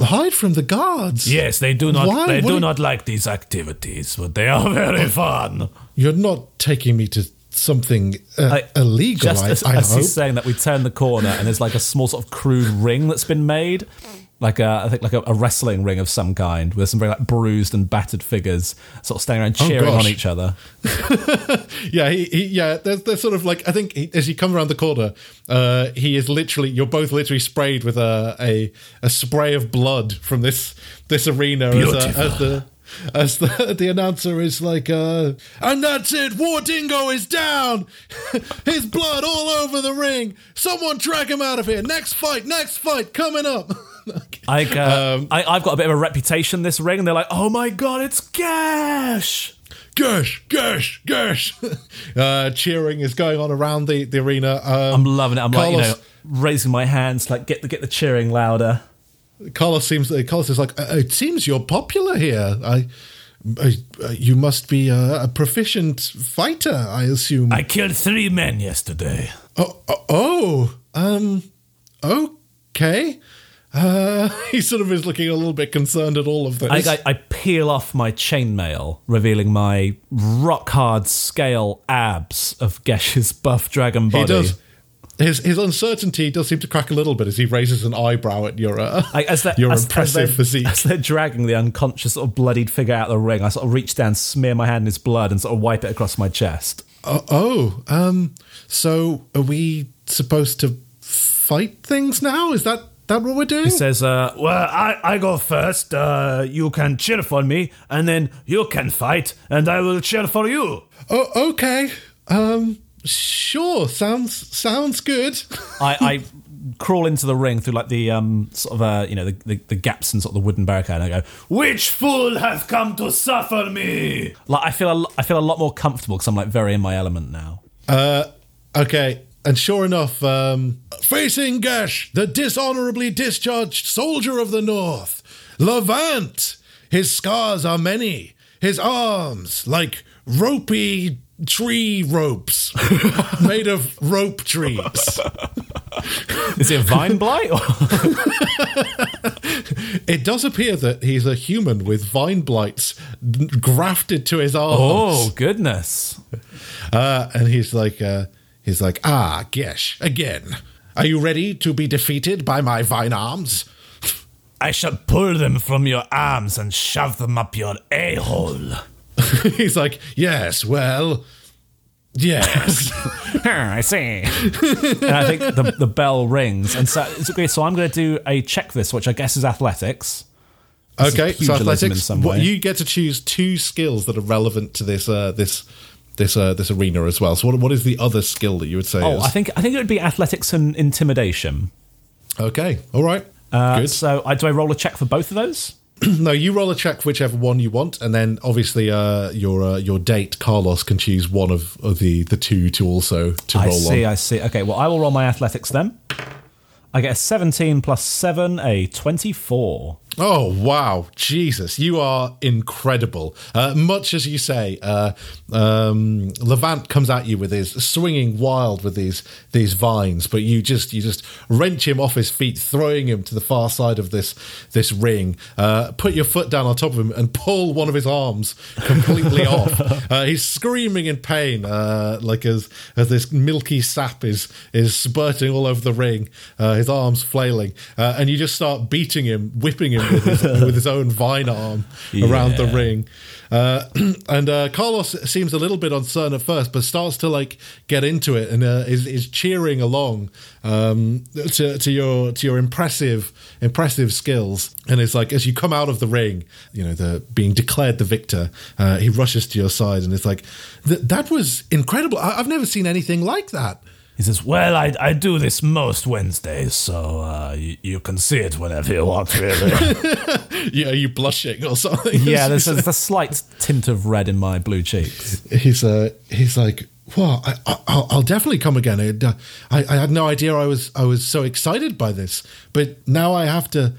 Hide from the guards? Yes, they do not. Why? They What do are- not like these activities, but they are *laughs* very fun. You're not taking me to something uh, Like, illegal. Just I, as, I as he's saying that, we turn the corner and there's like a small sort of crude ring that's been made, like a, I think like a, a wrestling ring of some kind, with some very like bruised and battered figures sort of standing around Oh, cheering on each other. *laughs* Yeah, he, he yeah. There's, there's sort of like I think he, as you come around the corner, uh, he is literally you're both literally sprayed with a a, a spray of blood from this this arena as, a, as the. As the, *laughs* the announcer is like, uh, and that's it, War Dingo is down. *laughs* His blood all over the ring. Someone drag him out of here. Next fight, next fight coming up. I, uh, Um, I, I've got a bit of a reputation this ring, and they're like, "Oh my god, it's Gash!" Gersh, Gersh, Gersh. *laughs* Uh, cheering is going on around the, the arena. Um, I'm loving it. I'm like, you know, raising my hands, like get the get the cheering louder. Carlos seems. Uh, Carlos is like. Uh, it seems you're popular here. I. I uh, you must be a, a proficient fighter, I assume. I killed three men yesterday. oh, oh, oh, um, okay. Uh, *laughs* he sort of is looking a little bit concerned at all of this. I, I, I peel off my chainmail, revealing my rock hard scale abs of Gesh's buff dragon body. he does. His his uncertainty does seem to crack a little bit as he raises an eyebrow at your uh, I, as they're- *laughs* your as- as impressive they're- physique. As they're dragging the unconscious sort of bloodied figure out of the ring, I sort of reach down, smear my hand in his blood, and sort of wipe it across my chest. Oh, oh, um, so are we supposed to fight things now? Is that that what we're doing? He says, uh, Well, I, I go first. Uh, you can cheer for me, and then you can fight, and I will cheer for you. oh, okay. Um, sure. Sounds sounds good. *laughs* I, I crawl into the ring through like the um sort of uh you know the, the, the gaps in sort of the wooden barricade. And I go, Which fool hath come to suffer me? like I feel a, I feel a lot more comfortable because I'm like very in my element now. Uh, okay. And sure enough, um, facing Gash, the dishonorably discharged soldier of the North, Levant. His scars are many. His arms like ropey tree ropes *laughs* made of rope trees. *laughs* Is it vine blight? Or? *laughs* It does appear that he's a human with vine blights grafted to his arms. oh goodness! Uh, and he's like, uh, he's like, ah, Gesh, again. Are you ready to be defeated by my vine arms? I shall pull them from your arms and shove them up your a hole. *laughs* he's like, yes, well, yes. *laughs* I see. and I think the, the bell rings, and so okay. So I'm going to do a check this, which I guess is athletics. okay, is so athletics. some what- you get to choose two skills that are relevant to this, uh, this, this, uh, this arena as well. So, what, what is the other skill that you would say? Oh, is? I think I think it would be athletics and intimidation. okay, all right, Uh, good. so I, do I roll a check for both of those? *clears throat* No, you roll a check for whichever one you want, and then obviously uh, your uh, your date Carlos can choose one of, of the the two to also to roll. I see, on. I see. Okay, well, I will roll my athletics then. I get a 17 plus 7, a 24. Oh wow, Jesus, you are incredible. Uh, much as you say, uh, um, Levant comes at you with his swinging wild with these these vines, but you just you just wrench him off his feet, throwing him to the far side of this this ring. Uh, put your foot down on top of him and pull one of his arms completely *laughs* off. Uh, he's screaming in pain, uh, like as as this milky sap is is spurting all over the ring. Uh, his arms flailing, uh, and you just start beating him, whipping him with his, *laughs* with his own vine arm around the ring. Uh, *clears throat* and uh, Carlos seems a little bit uncertain at first, but starts to like get into it and uh, is, is cheering along um, to, to your to your impressive impressive skills. And it's like as you come out of the ring, you know, the being declared the victor, uh, he rushes to your side and it's like, "That was incredible! I- I've never seen anything like that." He says, Well, I, I do this most Wednesdays, so uh, you, you can see it whenever you want, really. *laughs* Yeah, are you blushing or something? Yeah, *laughs* there's a, there's a slight tint of red in my blue cheeks. he's uh, he's like, well, I, I, I'll, I'll definitely come again. It, uh, I, I had no idea I was I was so excited by this, but now I have to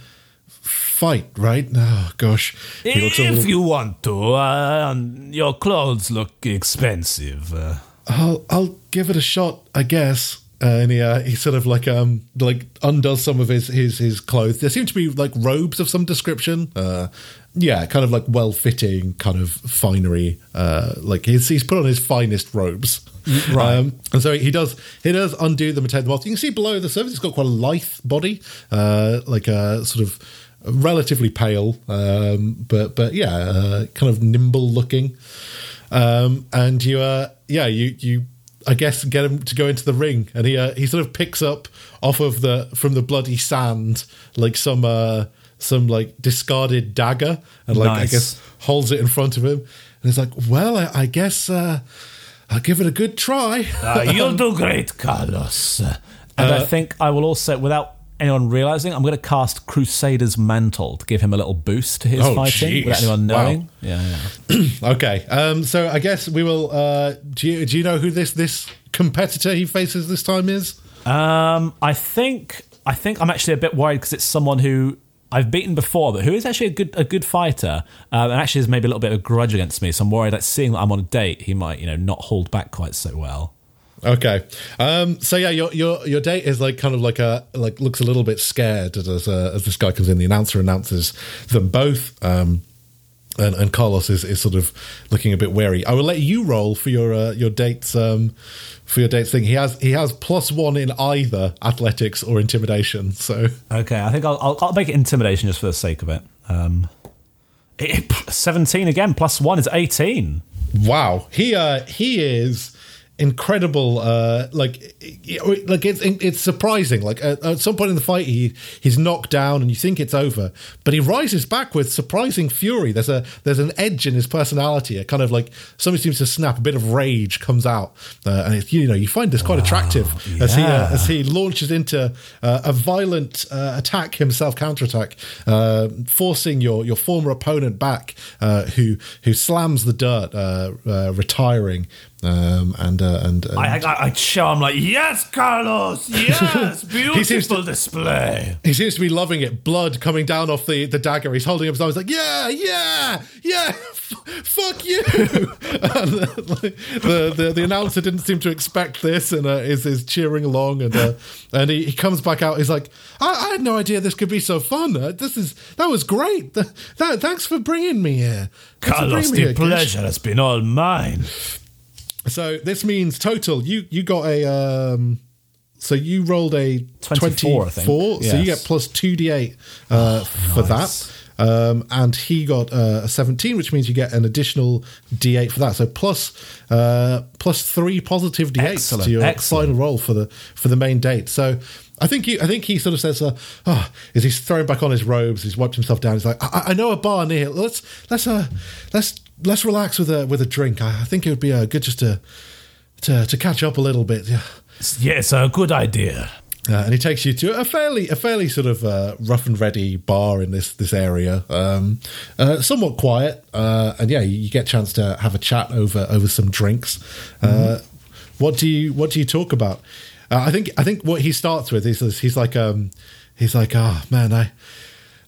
fight, right? Oh gosh, he looks a if little. you want to, uh, your clothes look expensive. Uh, I'll I'll give it a shot, I guess. Uh, and he uh, he sort of like um like undoes some of his his his clothes. There seem to be like robes of some description. Uh, yeah, kind of like well fitting, kind of finery. Uh, like he's he's put on his finest robes. Right. Um, and so he does he does undo them and take them off. You can see below the surface, it's got quite a lithe body, uh, like a sort of relatively pale, um, but but yeah, uh, kind of nimble looking. Um, and you, uh, yeah, you you I guess get him to go into the ring, and he uh, he sort of picks up off of the from the bloody sand like some uh, some like discarded dagger, and like I guess holds it in front of him, and he's like, "Well, I, I guess uh, I'll give it a good try." uh, you'll *laughs* do great, Carlos. Uh, And I think I will also, without anyone realizing, I'm going to cast Crusader's Mantle to give him a little boost to his Oh, fighting jeez. without anyone Wow. knowing. Yeah, yeah. *clears throat* Okay, um, so I guess we will. Uh, do you do you know who this this competitor he faces this time is? Um, I think I think I'm actually a bit worried because it's someone who I've beaten before, but who is actually a good a good fighter, um, and actually has maybe a little bit of a grudge against me. So I'm worried that seeing that I'm on a date, he might you know not hold back quite so well. Okay. Um, so yeah, your your your date is like kind of like a like looks a little bit scared as uh, as this guy comes in. The announcer announces them both. Um, and, and Carlos is, is sort of looking a bit wary. I will let you roll for your uh, your dates um, for your dates thing. He has he has plus one in either athletics or intimidation. So Okay, I think I'll I'll, I'll make it intimidation just for the sake of it. Um, it- 17 again plus one is 18. Wow, he uh, he is incredible uh like like it's it's surprising. Like at, at some point in the fight he he's knocked down and you think it's over but he rises back with surprising fury. There's a there's an edge in his personality a kind of like something seems to snap a bit of rage comes out uh, and it, you know you find this quite attractive as he uh, as he launches into uh, a violent uh, attack himself counterattack uh, forcing your your former opponent back uh, who who slams the dirt uh, uh, retiring um, and, uh, and and I, I, I show him like, yes, Carlos, *laughs* yes, beautiful seems to- display. he seems to be loving it. Blood coming down off the, the dagger. He's holding up his arms like, yeah, yeah, yeah, f- fuck you. *laughs* the, the, the the announcer didn't seem to expect this and uh, is is cheering along and uh, and he, he comes back out. He's like, I, I had no idea this could be so fun. Uh, this is that was great. Th- that, thanks for bringing me here. Thanks Carlos, bringing me the here, Gish." pleasure has been all mine. So this means total. You you got a um. So you rolled a 24, I think. 24, so you get plus two d8 uh, for nice. that. Um, and he got uh, a 17, which means you get an additional d8 for that. So plus uh, plus three positive d8s Excellent, to your excellent. final roll for the for the main date. So I think he, I think he sort of says, uh, "Oh, is he's throwing back on his robes? He's wiped himself down. He's like, I, I know a bar near. Let's let's uh let's let's relax with a with a drink. I, I think it would be uh, good just to to to catch up a little bit. Yeah." Yes, a good idea. Uh, and he takes you to a fairly a fairly sort of uh, rough and ready bar in this this area, um, uh, somewhat quiet, uh, and yeah, you, you get a chance to have a chat over over some drinks. Uh, what do you what do you talk about? Uh, I think I think what he starts with is he's like um he's like oh man I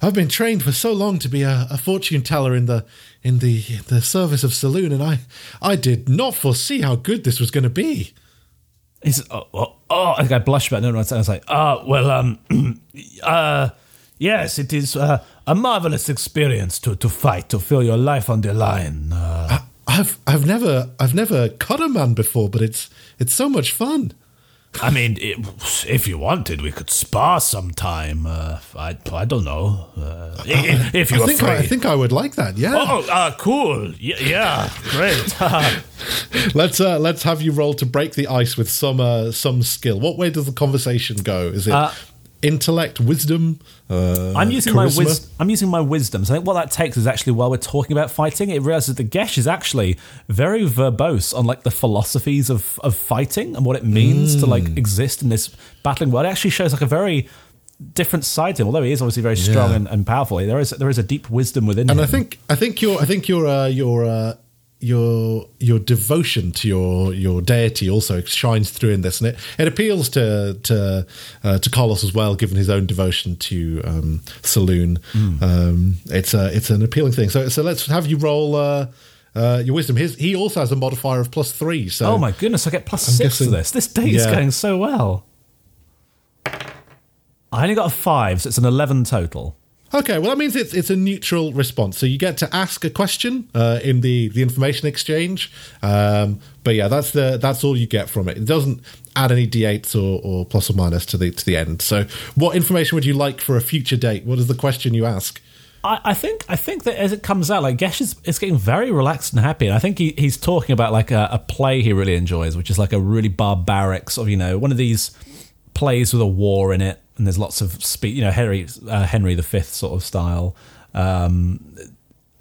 I've been trained for so long to be a, a fortune teller in the in the the service of Selûne, and I I did not foresee how good this was going to be. Oh, oh, oh I I blushed about. No, I was like, Ah, well, um, *clears throat* uh, yes, it is uh, a marvelous experience to, to fight, to feel your life on the line. Uh, I've I've never I've never cut a man before, but it's it's so much fun. I mean, it, if you wanted, we could spar sometime. Uh, I, I don't know. Uh, i- if I you're think I. I think I would like that. Yeah. Oh, uh, cool. Yeah, yeah great. *laughs* Let's uh, let's have you roll to break the ice with some uh, some skill. What way does the conversation go? Is it Uh, intellect, wisdom? Uh, I'm using my charisma? wis- I'm using my wisdom. So I think what that takes is actually while we're talking about fighting, it realizes that Gesh is actually very verbose on like the philosophies of of fighting and what it means to like Hmm. exist in this battling world. It actually shows like a very different side to him. Although he is obviously very strong Yeah. and, and powerful, there is there is a deep wisdom within And him. And I think I think your I think your uh, your uh, your your devotion to your your deity also shines through in this, and it, it appeals to to uh, to Carlos as well, given his own devotion to um, Selûne. Hmm. Um, it's a it's an appealing thing. So so let's have you roll. Uh, uh, your wisdom. His, he also has a modifier of plus three. So oh my goodness, I get plus I'm six to guessing- this. This date is going so well. I only got a five, so it's an eleven total. Okay, well that means it's it's a neutral response. So you get to ask a question uh, in the the information exchange. Um, but yeah, that's the that's all you get from it. It doesn't add any d8s or, or plus or minus to the to the end. So what information would you like for a future date? What is the question you ask? I, I think I think that as it comes out, like Gesh is, is getting very relaxed and happy, and I think he, he's talking about like a, a play he really enjoys, which is like a really barbaric sort of you know one of these plays with a war in it, and there's lots of speech, you know Henry uh, Henry V sort of style, um,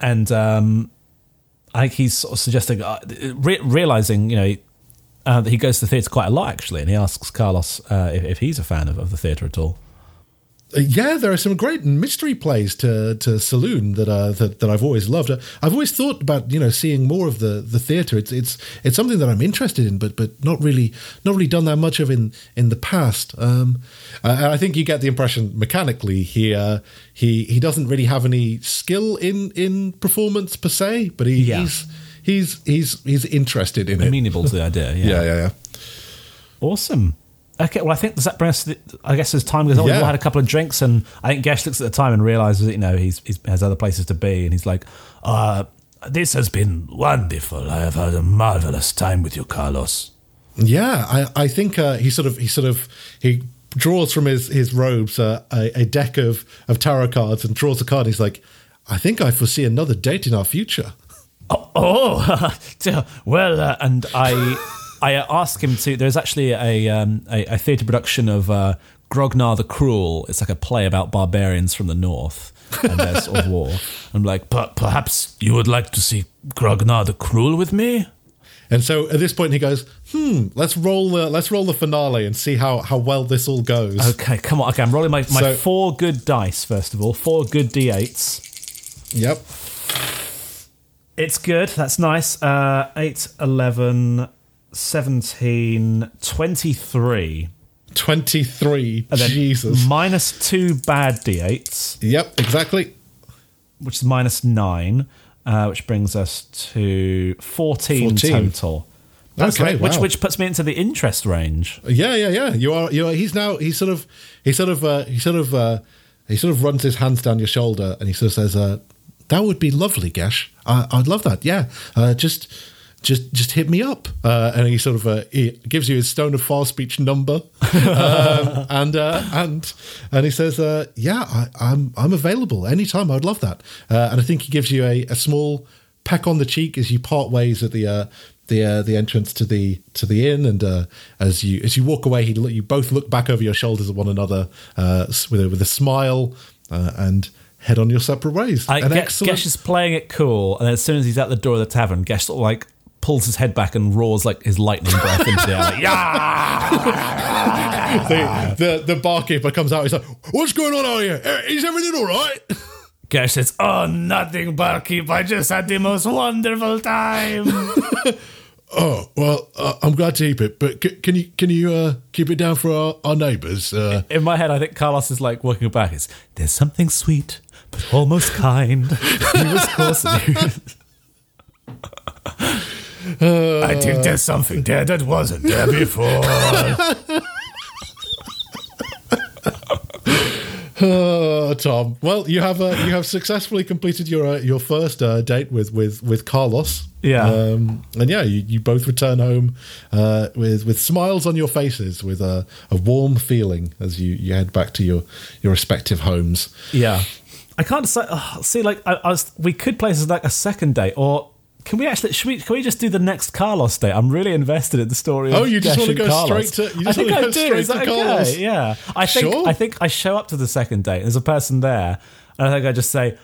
and um, I think he's sort of suggesting uh, re- realizing you know. Uh, that he goes to the theatre quite a lot, actually, and he asks Carlos uh, if, if he's a fan of, of the theatre at all. Uh, yeah, there are some great mystery plays to to Selûne that uh, that that I've always loved. Uh, I've always thought about you know seeing more of the the theatre. It's it's it's something that I'm interested in, but but not really not really done that much of in in the past. Um, and I think you get the impression mechanically he uh, he he doesn't really have any skill in in performance per se, but he, Yeah. he's he's he's he's interested in it. Amenable to the idea, yeah, *laughs* yeah, yeah. Awesome. Okay, well, I think does that bring us? To the, I guess as time goes on, Yeah. we've all had a couple of drinks, and I think Gesh looks at the time and realizes, that, you know, he's, he's has other places to be, and he's like, uh, this has been wonderful. I have had a marvelous time with you, Carlos. Yeah, I, I think uh, he sort of he sort of he draws from his his robes uh, a, a deck of of tarot cards and draws a card. And he's like, I think I foresee another date in our future. Oh, *laughs* oh *laughs* well, uh, and I, *laughs* I asked him to. There's actually a um, a, a theatre production of uh, Grognar the Cruel. It's like a play about barbarians from the north and their sort of war. *laughs* I'm like, Per- perhaps you would like to see Grognar the Cruel with me? And so at this point he goes, "Hmm, let's roll the let's roll the finale and see how how well this all goes." okay, come on. Okay, I'm rolling my, my So- four good dice first of all. Four good d8s. Yep. It's good. That's nice. Uh, 8, 11, 17, 23. 23. And Jesus. Minus two bad d8s, yep, exactly. which is minus nine, uh, which brings us to 14, 14. total. That's Okay, right, which wow. which puts me into the interest range. Yeah, yeah, yeah. You are. You are. He's now. He sort of. He sort of. Uh, he sort of. Uh, he sort of runs his hands down your shoulder and he sort of says, uh, "That would be lovely, Gesh. I, I'd love that. Yeah. Uh, just." Just, just hit me up, uh, and he sort of uh, he gives you his Stone of Far Speech number, *laughs* um, and uh, and and he says, uh, "Yeah, I, I'm I'm available anytime. I'd love that." Uh, and I think he gives you a, a small peck on the cheek as you part ways at the uh, the uh, the entrance to the to the inn, and uh, as you as you walk away, he you both look back over your shoulders at one another uh, with a, with a smile uh, and head on your separate ways. I, Ge- excellent- Gesh is playing it cool, and as soon as he's at the door of the tavern, Gesh sort of like pulls his head back and roars like his lightning breath into the air. Like, yeah! *laughs* the, the the barkeeper comes out. He's like, "What's going on out here? Eh, Is everything all right?" *laughs* Gesh says, Oh, nothing, barkeep. I just had the most wonderful time. *laughs* Oh well, uh, I'm glad to keep it, but c- can you can you uh, keep it down for our, our neighbours? Uh, In my head, I think Carlos is like working back. It's there's something sweet, but almost kind. He was coursing. I think there's something there that wasn't there before. Oh, Tom. Well, you have uh, you have successfully completed your uh, your first uh, date with with with Carlos. Yeah. um, and yeah, you, you both return home uh, with with smiles on your faces, with a, a warm feeling as you, you head back to your your respective homes. yeah, I can't decide. Oh, see, like I, I was, we could play this as like a second date, or can we actually? Should we? Can we just do the next Carlos date? I'm really invested in the story. Of Oh, you just Gesh wanna go Carlos. straight to- you I think wanna I go do. Is that to okay? Carlos? Yeah, I think Sure. I think I show up to the second date. There's a person there, and I think I just say.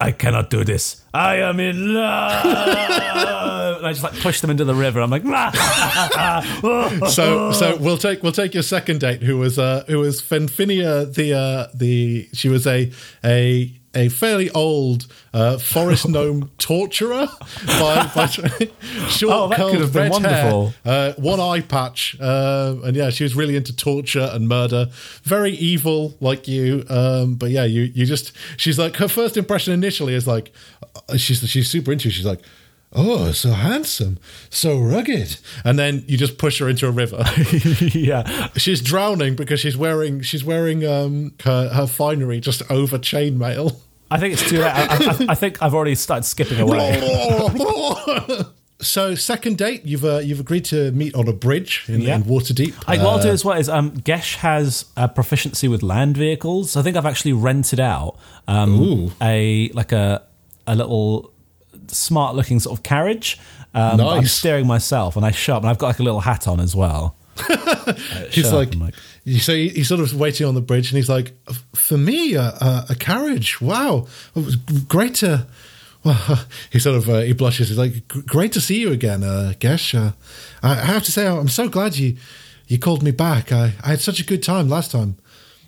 I cannot do this. I am in love. *laughs* and I just like push them into the river. I'm like, *laughs* So so we'll take we'll take your second date, who was uh, who was Fenfinia the uh, the she was a a a fairly old uh, forest *laughs* gnome torturer by, by *laughs* *laughs* short Oh, curled could have been red wonderful. hair, uh, one eye patch, uh, and yeah, she was really into torture and murder. Very evil, like you. Um, but yeah, you you just she's like her first impression initially is like uh, she's she's super into. you. She's like. Oh, so handsome, so rugged, and then you just push her into a river. yeah. she's drowning because she's wearing she's wearing um her, her finery just over chainmail. I think it's too late. I, I, I think I've already started skipping away. *laughs* so second date, you've uh, you've agreed to meet on a bridge in, Yeah. in Waterdeep. I, what I'll do Uh, as well is um, Gesh has a proficiency with land vehicles. I think I've actually rented out um, a like a a little smart looking sort of carriage. Um, but I'm Nice. steering myself, and I show up, and I've got like a little hat on as well. *laughs* he's like, I'm so he, he's sort of waiting on the bridge, and he's like, "For me, a, a, a carriage. Wow, it was great to." *laughs* Well, *laughs* he sort of uh, he blushes. He's like, "Great to see you again, uh, Gesh. Uh, I I have to say, I'm so glad you you called me back. I, I had such a good time last time."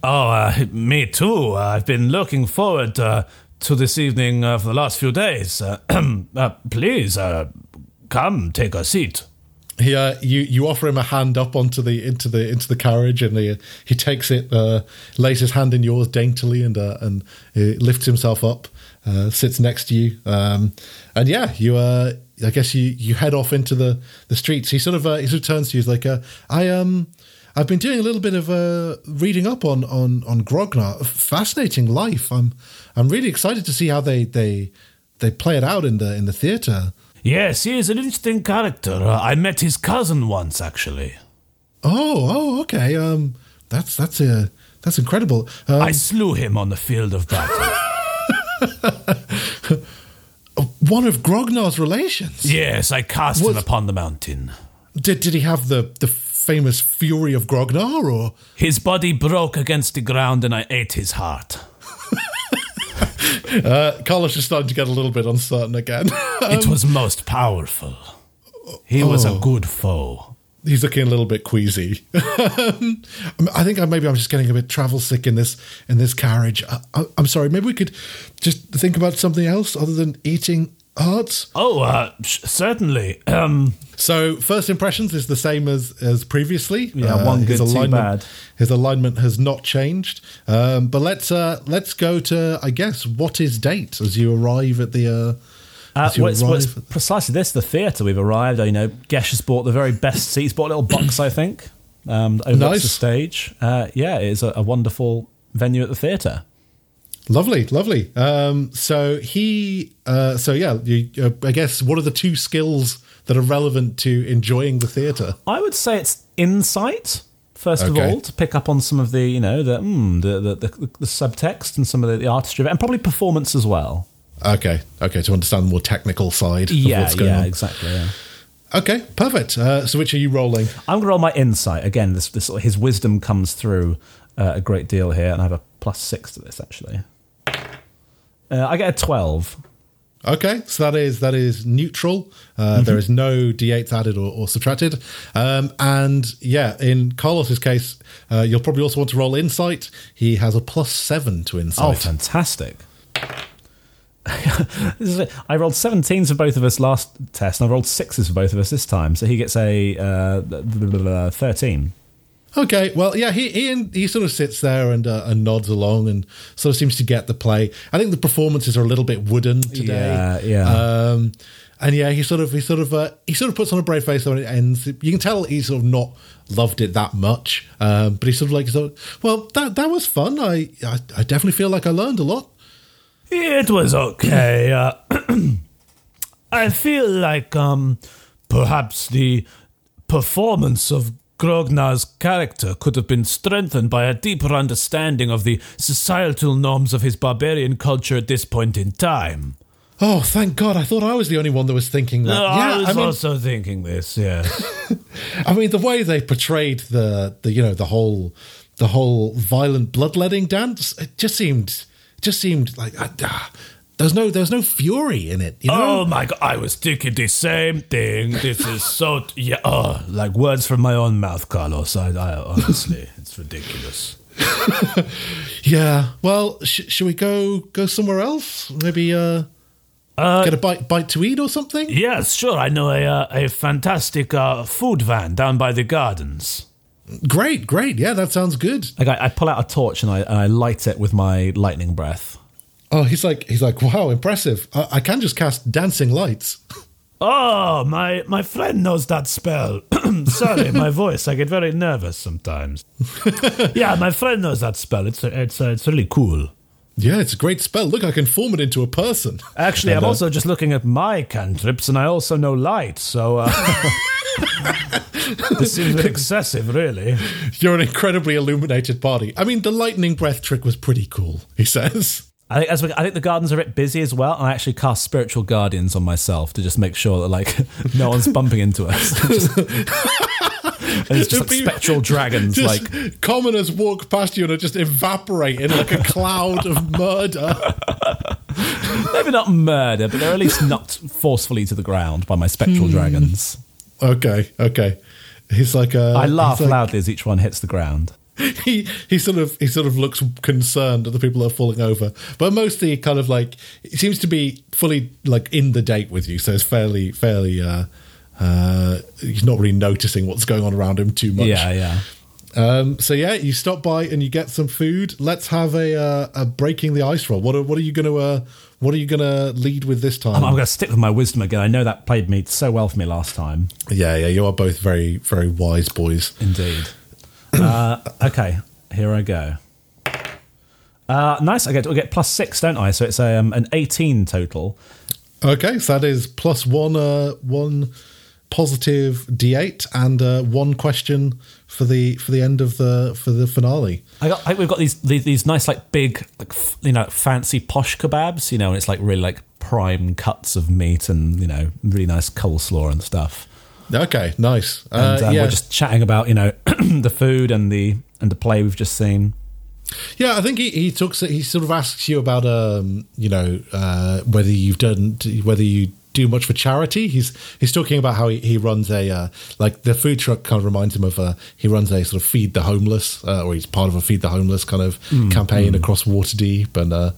Oh, uh, me too. Uh, I've been looking forward uh, to this evening uh, for the last few days. Uh, *clears throat* uh, please uh, come take a seat. He, uh, you, you offer him a hand up onto the into the into the carriage, and he he takes it, uh, lays his hand in yours daintily, and uh, and lifts himself up, uh, sits next to you, um, and yeah, you. Uh, I guess you, you head off into the, the streets. He sort of uh, he sort of turns to you. He's like, uh, I um I've been doing a little bit of reading up on on on Grognar. Fascinating life. I'm I'm really excited to see how they they they play it out in the in the theater. Yes, he is an interesting character. Uh, I met his cousin once, actually. Oh, oh, okay. Um, that's that's uh, that's incredible. Um, I slew him on the field of battle. *laughs* one of Grognar's relations. yes, I cast What- him upon the mountain. Did did he have the the famous fury of Grognar or His body broke against the ground and I ate his heart. Uh, Carlos is starting to get a little bit uncertain again. *laughs* it was most powerful. He was a good foe. He's looking a little bit queasy. Um, *laughs* I think I, maybe I'm just getting a bit travel sick in this in this carriage. I, I'm sorry. Maybe we could just think about something else other than eating hearts. Oh, uh, sh- certainly. Um, So first impressions is the same as as previously. Yeah, one his good, two alignment, bad. His alignment has not changed. Um, but let's uh, let's go to I guess what is date as you arrive at the. Uh, Uh, well, it's, well, it's precisely this, the theatre we've arrived. You know, Gesh has bought the very best seats, bought a little box, I think, um, overlooks Nice. the stage. Uh, yeah, it is a, a wonderful venue at the theatre. Lovely, lovely. Um, so he, uh, so yeah, you, uh, I guess what are the two skills that are relevant to enjoying the theatre? I would say it's insight. First of all, to pick up on some of the, you know, the mm, the, the, the, the subtext and some of the, the artistry of it, and probably performance as well. Okay, okay, to understand the more technical side of Yeah, what's going yeah, on. exactly. Yeah. Okay, perfect. Uh, so which are you rolling? I'm going to roll my insight again. This, this his wisdom comes through uh, a great deal here, and I have a plus six to this actually. Uh, I get a twelve. Okay, so that is that is neutral. Uh, there is no d8s added or, or subtracted. Um, and yeah, in Carlos's case, uh, you'll probably also want to roll insight. He has a plus seven to insight. Oh, fantastic! *laughs* This is. I rolled 17s for both of us last test, and I rolled sixes for both of us this time. So he gets a uh, 13. Okay, well, yeah, he he, he sort of sits there and uh, and nods along and sort of seems to get the play. I think the performances are a little bit wooden today. Yeah, yeah. Um, and yeah, he sort of he sort of uh, he sort of puts on a brave face when it ends. You can tell he's sort of not loved it that much, um, but he's sort of like, sort of, well, that that was fun. I, I I definitely feel like I learned a lot. It was okay. Uh, *clears throat* I feel like um, perhaps the performance of Grognar's character could have been strengthened by a deeper understanding of the societal norms of his barbarian culture at this point in time. Oh, thank God! I thought I was the only one that was thinking that. No, yeah, I was I mean, also thinking this. Yeah, *laughs* I mean, the way they portrayed the the you know the whole the whole violent bloodletting dance, it just seemed just seemed like uh, there's no there's no fury in it. You know? Oh my god, I was thinking the same thing. This is so yeah, oh, like words from my own mouth, Carlos. I, I honestly, *laughs* it's ridiculous. *laughs* Yeah. Well, sh- should we go go somewhere else? Maybe uh, Uh, get a bite bite to eat or something. Yes, sure. I know a uh, a fantastic uh, food van down by the gardens. Great, great. Yeah, that sounds good. Like I, I pull out a torch and I, and I light it with my lightning breath. Oh, he's like he's like wow, impressive. I, I can just cast dancing lights. *laughs* Oh, my my friend knows that spell. *clears throat* Sorry, my *laughs* voice. I get very nervous sometimes. yeah, my friend knows that spell. It's it's uh, it's really cool. Yeah, it's a great spell. Look, I can form it into a person. Actually, And, I'm uh, also just looking at my cantrips, and I also know light. So uh, *laughs* This seems excessive, really. You're an incredibly illuminated body. I mean, the lightning breath trick was pretty cool. He says. I think as we, I think the gardens are a bit busy as well, and I actually cast spiritual guardians on myself to just make sure that like *laughs* no one's bumping into us. *laughs* Just- it's just like spectral dragons, Just like commoners walk past you and are just evaporate in like a cloud of murder. *laughs* maybe not murder, but they're at least knocked forcefully to the ground by my spectral dragons. Okay, okay. He's like uh, I laugh like- loudly as each one hits the ground. *laughs* he he sort of he sort of looks concerned at the people that are falling over, but mostly kind of like he seems to be fully like in the date with you, so it's fairly fairly. uh uh, he's not really noticing what's going on around him too much. Yeah, yeah. Um, so yeah, you stop by and you get some food. Let's have a uh, a breaking the ice roll. What are what are you gonna uh, what are you gonna lead with this time? I'm, I'm going to stick with my wisdom again. I know that played me so well for me last time. yeah, yeah, you are both very very wise boys. Indeed. Uh, okay, here I go. Uh, nice. I get I get plus six, don't I? So it's um, an eighteen total. Okay, so that is plus one uh, one positive d8 and uh, one question for the for the end of the for the finale. I, got, I think we've got these, these these nice like big like f- you know fancy posh kebabs. You know, and it's like really like prime cuts of meat and you know really nice coleslaw and stuff. Okay, nice. And Uh, um, yeah, we're just chatting about you know *clears throat* the food and the and the play we've just seen. yeah. I think he he talks. He sort of asks you about um, you know, uh, whether you've done whether you do much for charity. He's he's talking about how he, he runs a uh, like the food truck kind of reminds him of uh, he runs a sort of feed the homeless uh, or he's part of a feed the homeless kind of campaign across Waterdeep and.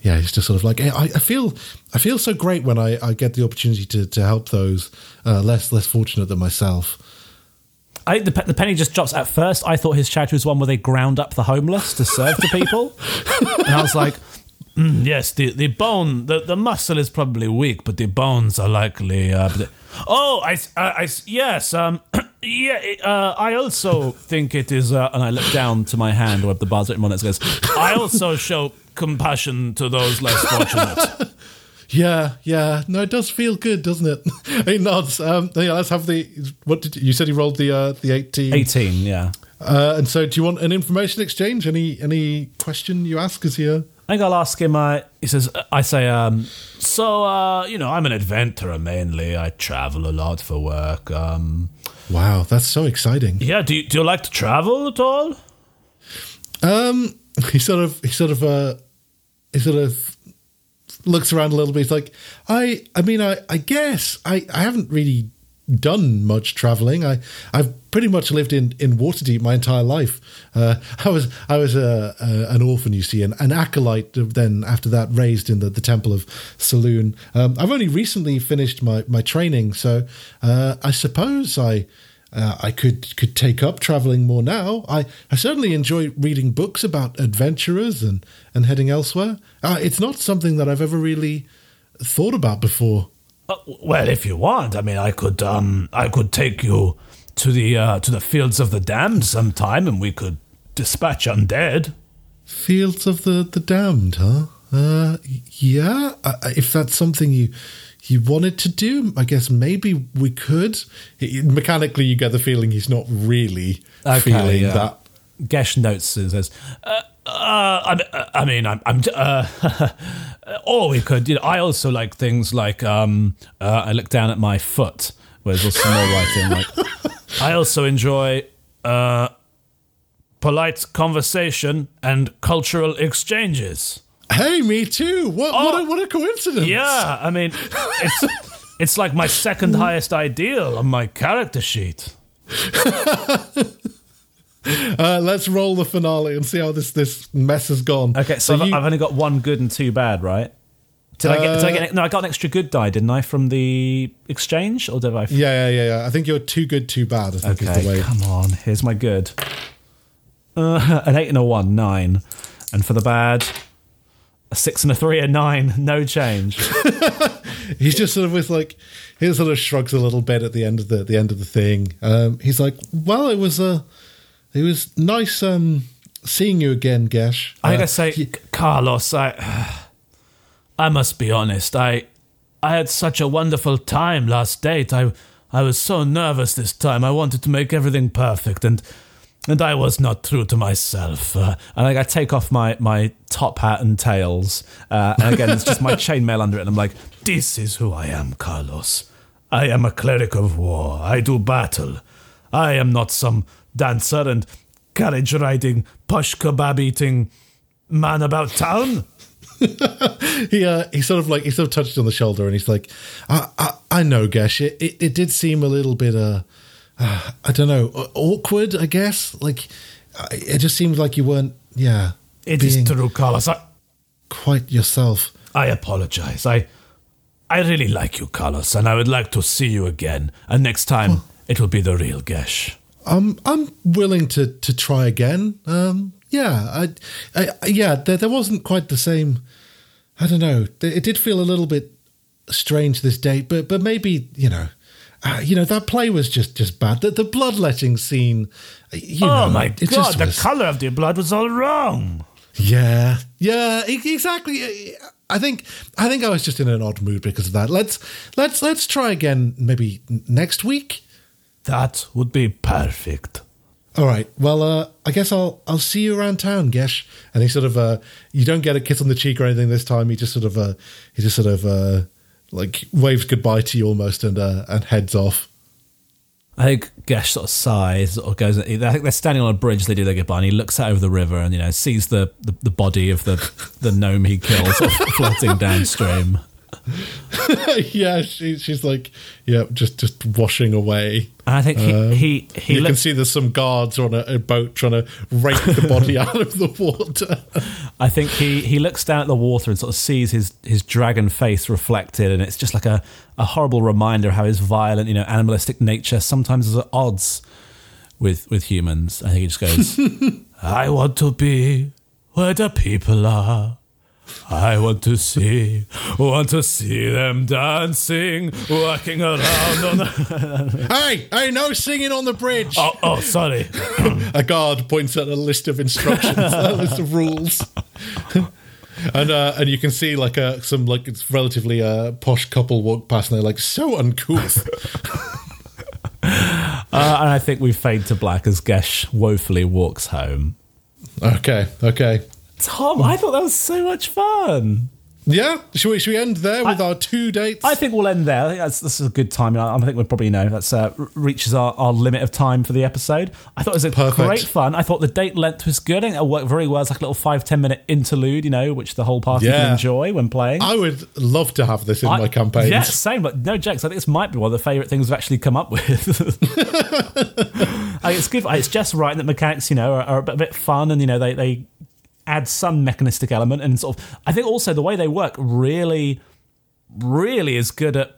Yeah, it's just sort of like I, I feel I feel so great when I, I get the opportunity to, to help those uh, less less fortunate than myself. I think the, the penny just drops. At first, I thought his charity was one where they ground up the homeless to serve to people, *laughs* and I was like, Mm, yes, the, the bone, the, the muscle is probably weak, but the bones are likely. Uh, oh, I, I, I- yes, um, *clears throat* yeah, uh, I also think it is. Uh, and I look down to my hand where the bar's written on it. Goes, I also show compassion to those less fortunate. *laughs* Yeah, yeah. No, it does feel good, doesn't it? *laughs* he nods. Um, yeah, let's have the. What did you said? He rolled the uh, the eighteen. eighteen. Yeah, Uh, and so, do you want an information exchange? Any any question you ask? Is he? Uh, I think I'll ask him. Uh, He says, I say, um, so, uh, you know, I'm an adventurer mainly. I travel a lot for work. Um, wow, that's so exciting. yeah, do you, do you like to travel at all? Um, *laughs* he sort of he sort of uh, he sort of looks around a little bit. He's like, I I mean, I I guess I I haven't really done much traveling. I I've pretty much lived in in Waterdeep my entire life. Uh, *laughs* I was I was a, a an orphan, you see, an, an acolyte. Then after that, raised in the, the temple of Selûne. Um, I've only recently finished my my training, so uh, I suppose I. Uh, I could could take up traveling more now. I, I certainly enjoy reading books about adventurers and, and heading elsewhere. Uh, it's not something that I've ever really thought about before. Well, if you want, I mean, I could, um, I could take you to the uh, to the fields of the damned sometime, and we could dispatch undead. Fields of the, the Damned, huh? Uh, yeah, if that's something you you wanted to do, I guess maybe we could. He- mechanically, you get the feeling he's not really feeling yeah. that. Gesh notes and says, Uh, I, I mean, I'm, I'm uh, *laughs* or we could. You know, I also like things like, um, uh, I look down at my foot where there's also more writing. Like, *laughs* I also enjoy uh, polite conversation and cultural exchanges. Hey, me too. What what, Oh. a, what a coincidence! Yeah, I mean, it's *laughs* it's like my second highest ideal on my character sheet. *laughs* Uh, let's roll the finale and see how this this mess has gone. okay, so, I've, you- I've only got one good and two bad, right? Did I get? Did I get? No, I got an extra good die, didn't I, from the exchange, or did I? Yeah, yeah, yeah, yeah. I think you're too good, too bad. I think is the Okay, way. come on. Here's my good. Uh, *laughs* an eight and a one, nine, and for the bad, a six and a three, a nine. No change. *laughs* He's just sort of with like he sort of shrugs a little bit at the end of the the end of the thing. Um, he's like, "Well, it was uh, it was nice um, seeing you again, Gesh." I Uh, gotta say, he- Carlos, I, *sighs* I must be honest. I, I had such a wonderful time last date. I, I was so nervous this time. I wanted to make everything perfect, and, and I was not true to myself. Uh, And like, I take off my, my top hat and tails. Uh, and again, it's just my *laughs* chainmail under it. And I'm like, this is who I am, Carlos. I am a cleric of war. I do battle. I am not some dancer and carriage riding, push kebab eating man about town. *laughs* he uh, he sort of like he sort of touched on the shoulder and he's like, "I I, I know, Gesh. It, it it did seem a little bit uh, uh I don't know, awkward. I guess like it just seemed like you weren't, yeah, It is true, Carlos. I, quite yourself." I apologize. I I really like you, Carlos, and I would like to see you again. And next time it will be the real Gesh. I'm I'm willing to to try again. Um, yeah, I, I yeah, there, there wasn't quite the same. I don't know. It did feel a little bit strange this date, but but maybe you know, uh, you know that play was just just bad. The, the bloodletting scene. You oh know, my it god, just the was- color of the blood was all wrong. Yeah, yeah, exactly. I think I think I was just in an odd mood because of that. Let's let's let's try again maybe next week. That would be perfect. All right. Well, uh, I guess I'll I'll see you around town, Gesh. And he sort of uh, you don't get a kiss on the cheek or anything this time. He just sort of uh, he just sort of uh, like waves goodbye to you almost and uh, and heads off. I think Gesh sort of sighs, of goes. I think they're standing on a bridge. They do their goodbye, and he looks out over the river, and you know sees the, the, the body of the the gnome he killed sort *laughs* of floating downstream. *laughs* yeah, she, she's like, yeah, just just washing away. And I think he Um, he, he you can see there's some guards on a, a boat trying to rake the body *laughs* out of the water. I think he he looks down at the water and sort of sees his his dragon face reflected, and it's just like a a horrible reminder of how his violent, you know, animalistic nature sometimes is at odds with with humans. I think he just goes, *laughs* "I want to be where the people are." I want to see, want to see them dancing, walking around on the. *laughs* hey, hey, no singing on the bridge. Oh, oh, sorry. A guard points at a list of instructions, a list of rules. And uh, and you can see like a some like it's relatively uh, posh couple walk past and they're like so uncouth. *laughs* Uh, and I think we fade to black as Gesh woefully walks home. okay, okay, Tom, I thought that was so much fun. yeah. Should we should we end there with I- our two dates? I think we'll end there. I think that's this is a good time. I I think we probably know that's uh, reaches our, our limit of time for the episode. I thought it was a Perfect. great fun. I thought the date length was good. I think it worked very well. It's like a little five ten minute interlude, you know, which the whole party Yeah. can enjoy when playing. I would love to have this in I- my campaign. Yeah, same. But no jokes. I think this might be one of the favourite things we've actually come up with. *laughs* I think it's good. It's just right that mechanics, you know, are, are a bit, a bit fun, and you know, they they add some mechanistic element, and sort of. I think also the way they work really, really is good at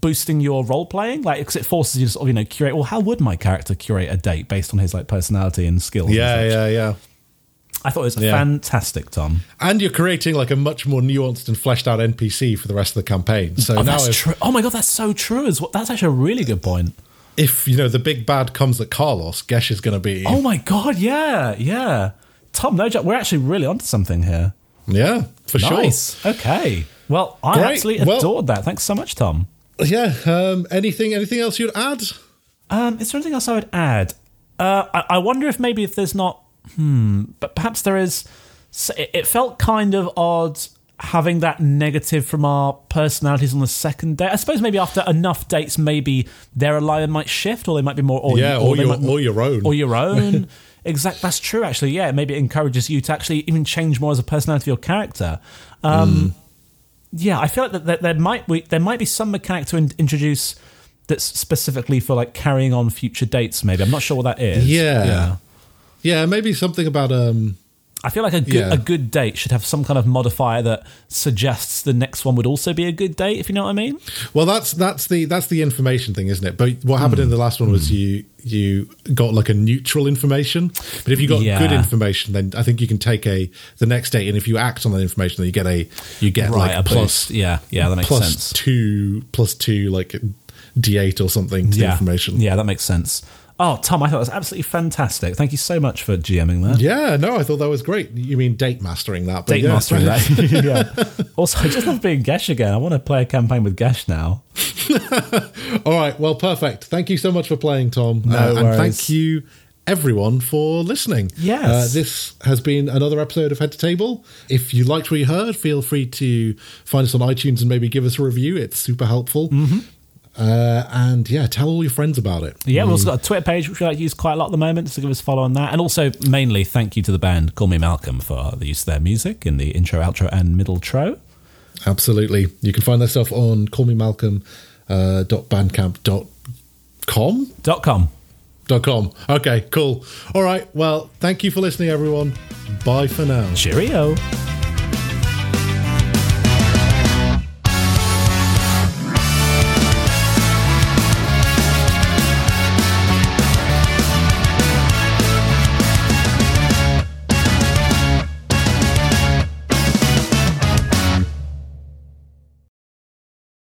boosting your role playing. Like, because it forces you to sort of, you know, curate. Well, how would my character curate a date based on his like personality and skills? Yeah, such? yeah, yeah. I thought it was Yeah. fantastic, Tom. And you're creating like a much more nuanced and fleshed out NPC for the rest of the campaign. So Oh, now that's if, true. Oh my god, that's so true. As well. That's actually a really good point. if you know the big bad comes at Carlos, Gesh is going to be Oh my god, yeah, yeah. Tom, no joke, we're actually really onto something here. yeah for sure. Nice. Okay. Well, I Great. absolutely Well- adored that. Thanks so much, Tom. Yeah. Um, anything anything else you'd add? Um, is there anything else I would add? Uh, I, I wonder if maybe if there's not, hmm, but perhaps there is. It, it felt kind of odd having that negative from our personalities on the second date. I suppose maybe after enough dates, maybe their alignment might shift, or they might be more, or Yeah, or they your- might- or your own. or your own. *laughs* exact. That's true. Actually, yeah. Maybe it encourages you to actually even change more as a personality of your character. Um, Yeah, I feel like that, that there might be there might be some mechanic to in- introduce that's specifically for like carrying on future dates. Maybe I'm not sure what that is. Yeah. yeah. Yeah, maybe something about um. I feel like a good Yeah. a good date should have some kind of modifier that suggests the next one would also be a good date. If you know what I mean. Well, that's that's the that's the information thing, isn't it? But what happened in hmm. the last one was hmm. you you got like a neutral information. But if you got Yeah. good information, then I think you can take a the next date, and if you act on that information, then you get a you get Right, a like plus boost. Yeah, yeah, that makes plus sense. two plus two like d eight or something to yeah, information. Yeah, that makes sense. Oh, Tom, I thought that was absolutely fantastic. Thank you so much for GMing that. Yeah, no, I thought that was great. You mean date mastering that? But Date yeah. mastering that. *laughs* *laughs* yeah. Also, I just love being Gesh again. I want to play a campaign with Gesh now. *laughs* All right, well, perfect. Thank you so much for playing, Tom. No Uh, and thank you, everyone, for listening. Yes. Uh, this has been another episode of Head to Table. If you liked what you heard, feel free to find us on iTunes and maybe give us a review. It's super helpful. Mm-hmm. Uh, and yeah, tell all your friends about it. Yeah, we've also got a Twitter page which we like to use quite a lot at the moment, so give us a follow on that. And also, mainly, thank you to the band Call Me Malcolm for the use of their music in the intro, outro, and middle tro. Absolutely. You can find that stuff on callmemalcolm.bandcamp.com. Uh, dot bandcamp dot com? Dot com. Dot com. Okay, cool. All right. Well, thank you for listening, everyone. Bye for now. Cheerio.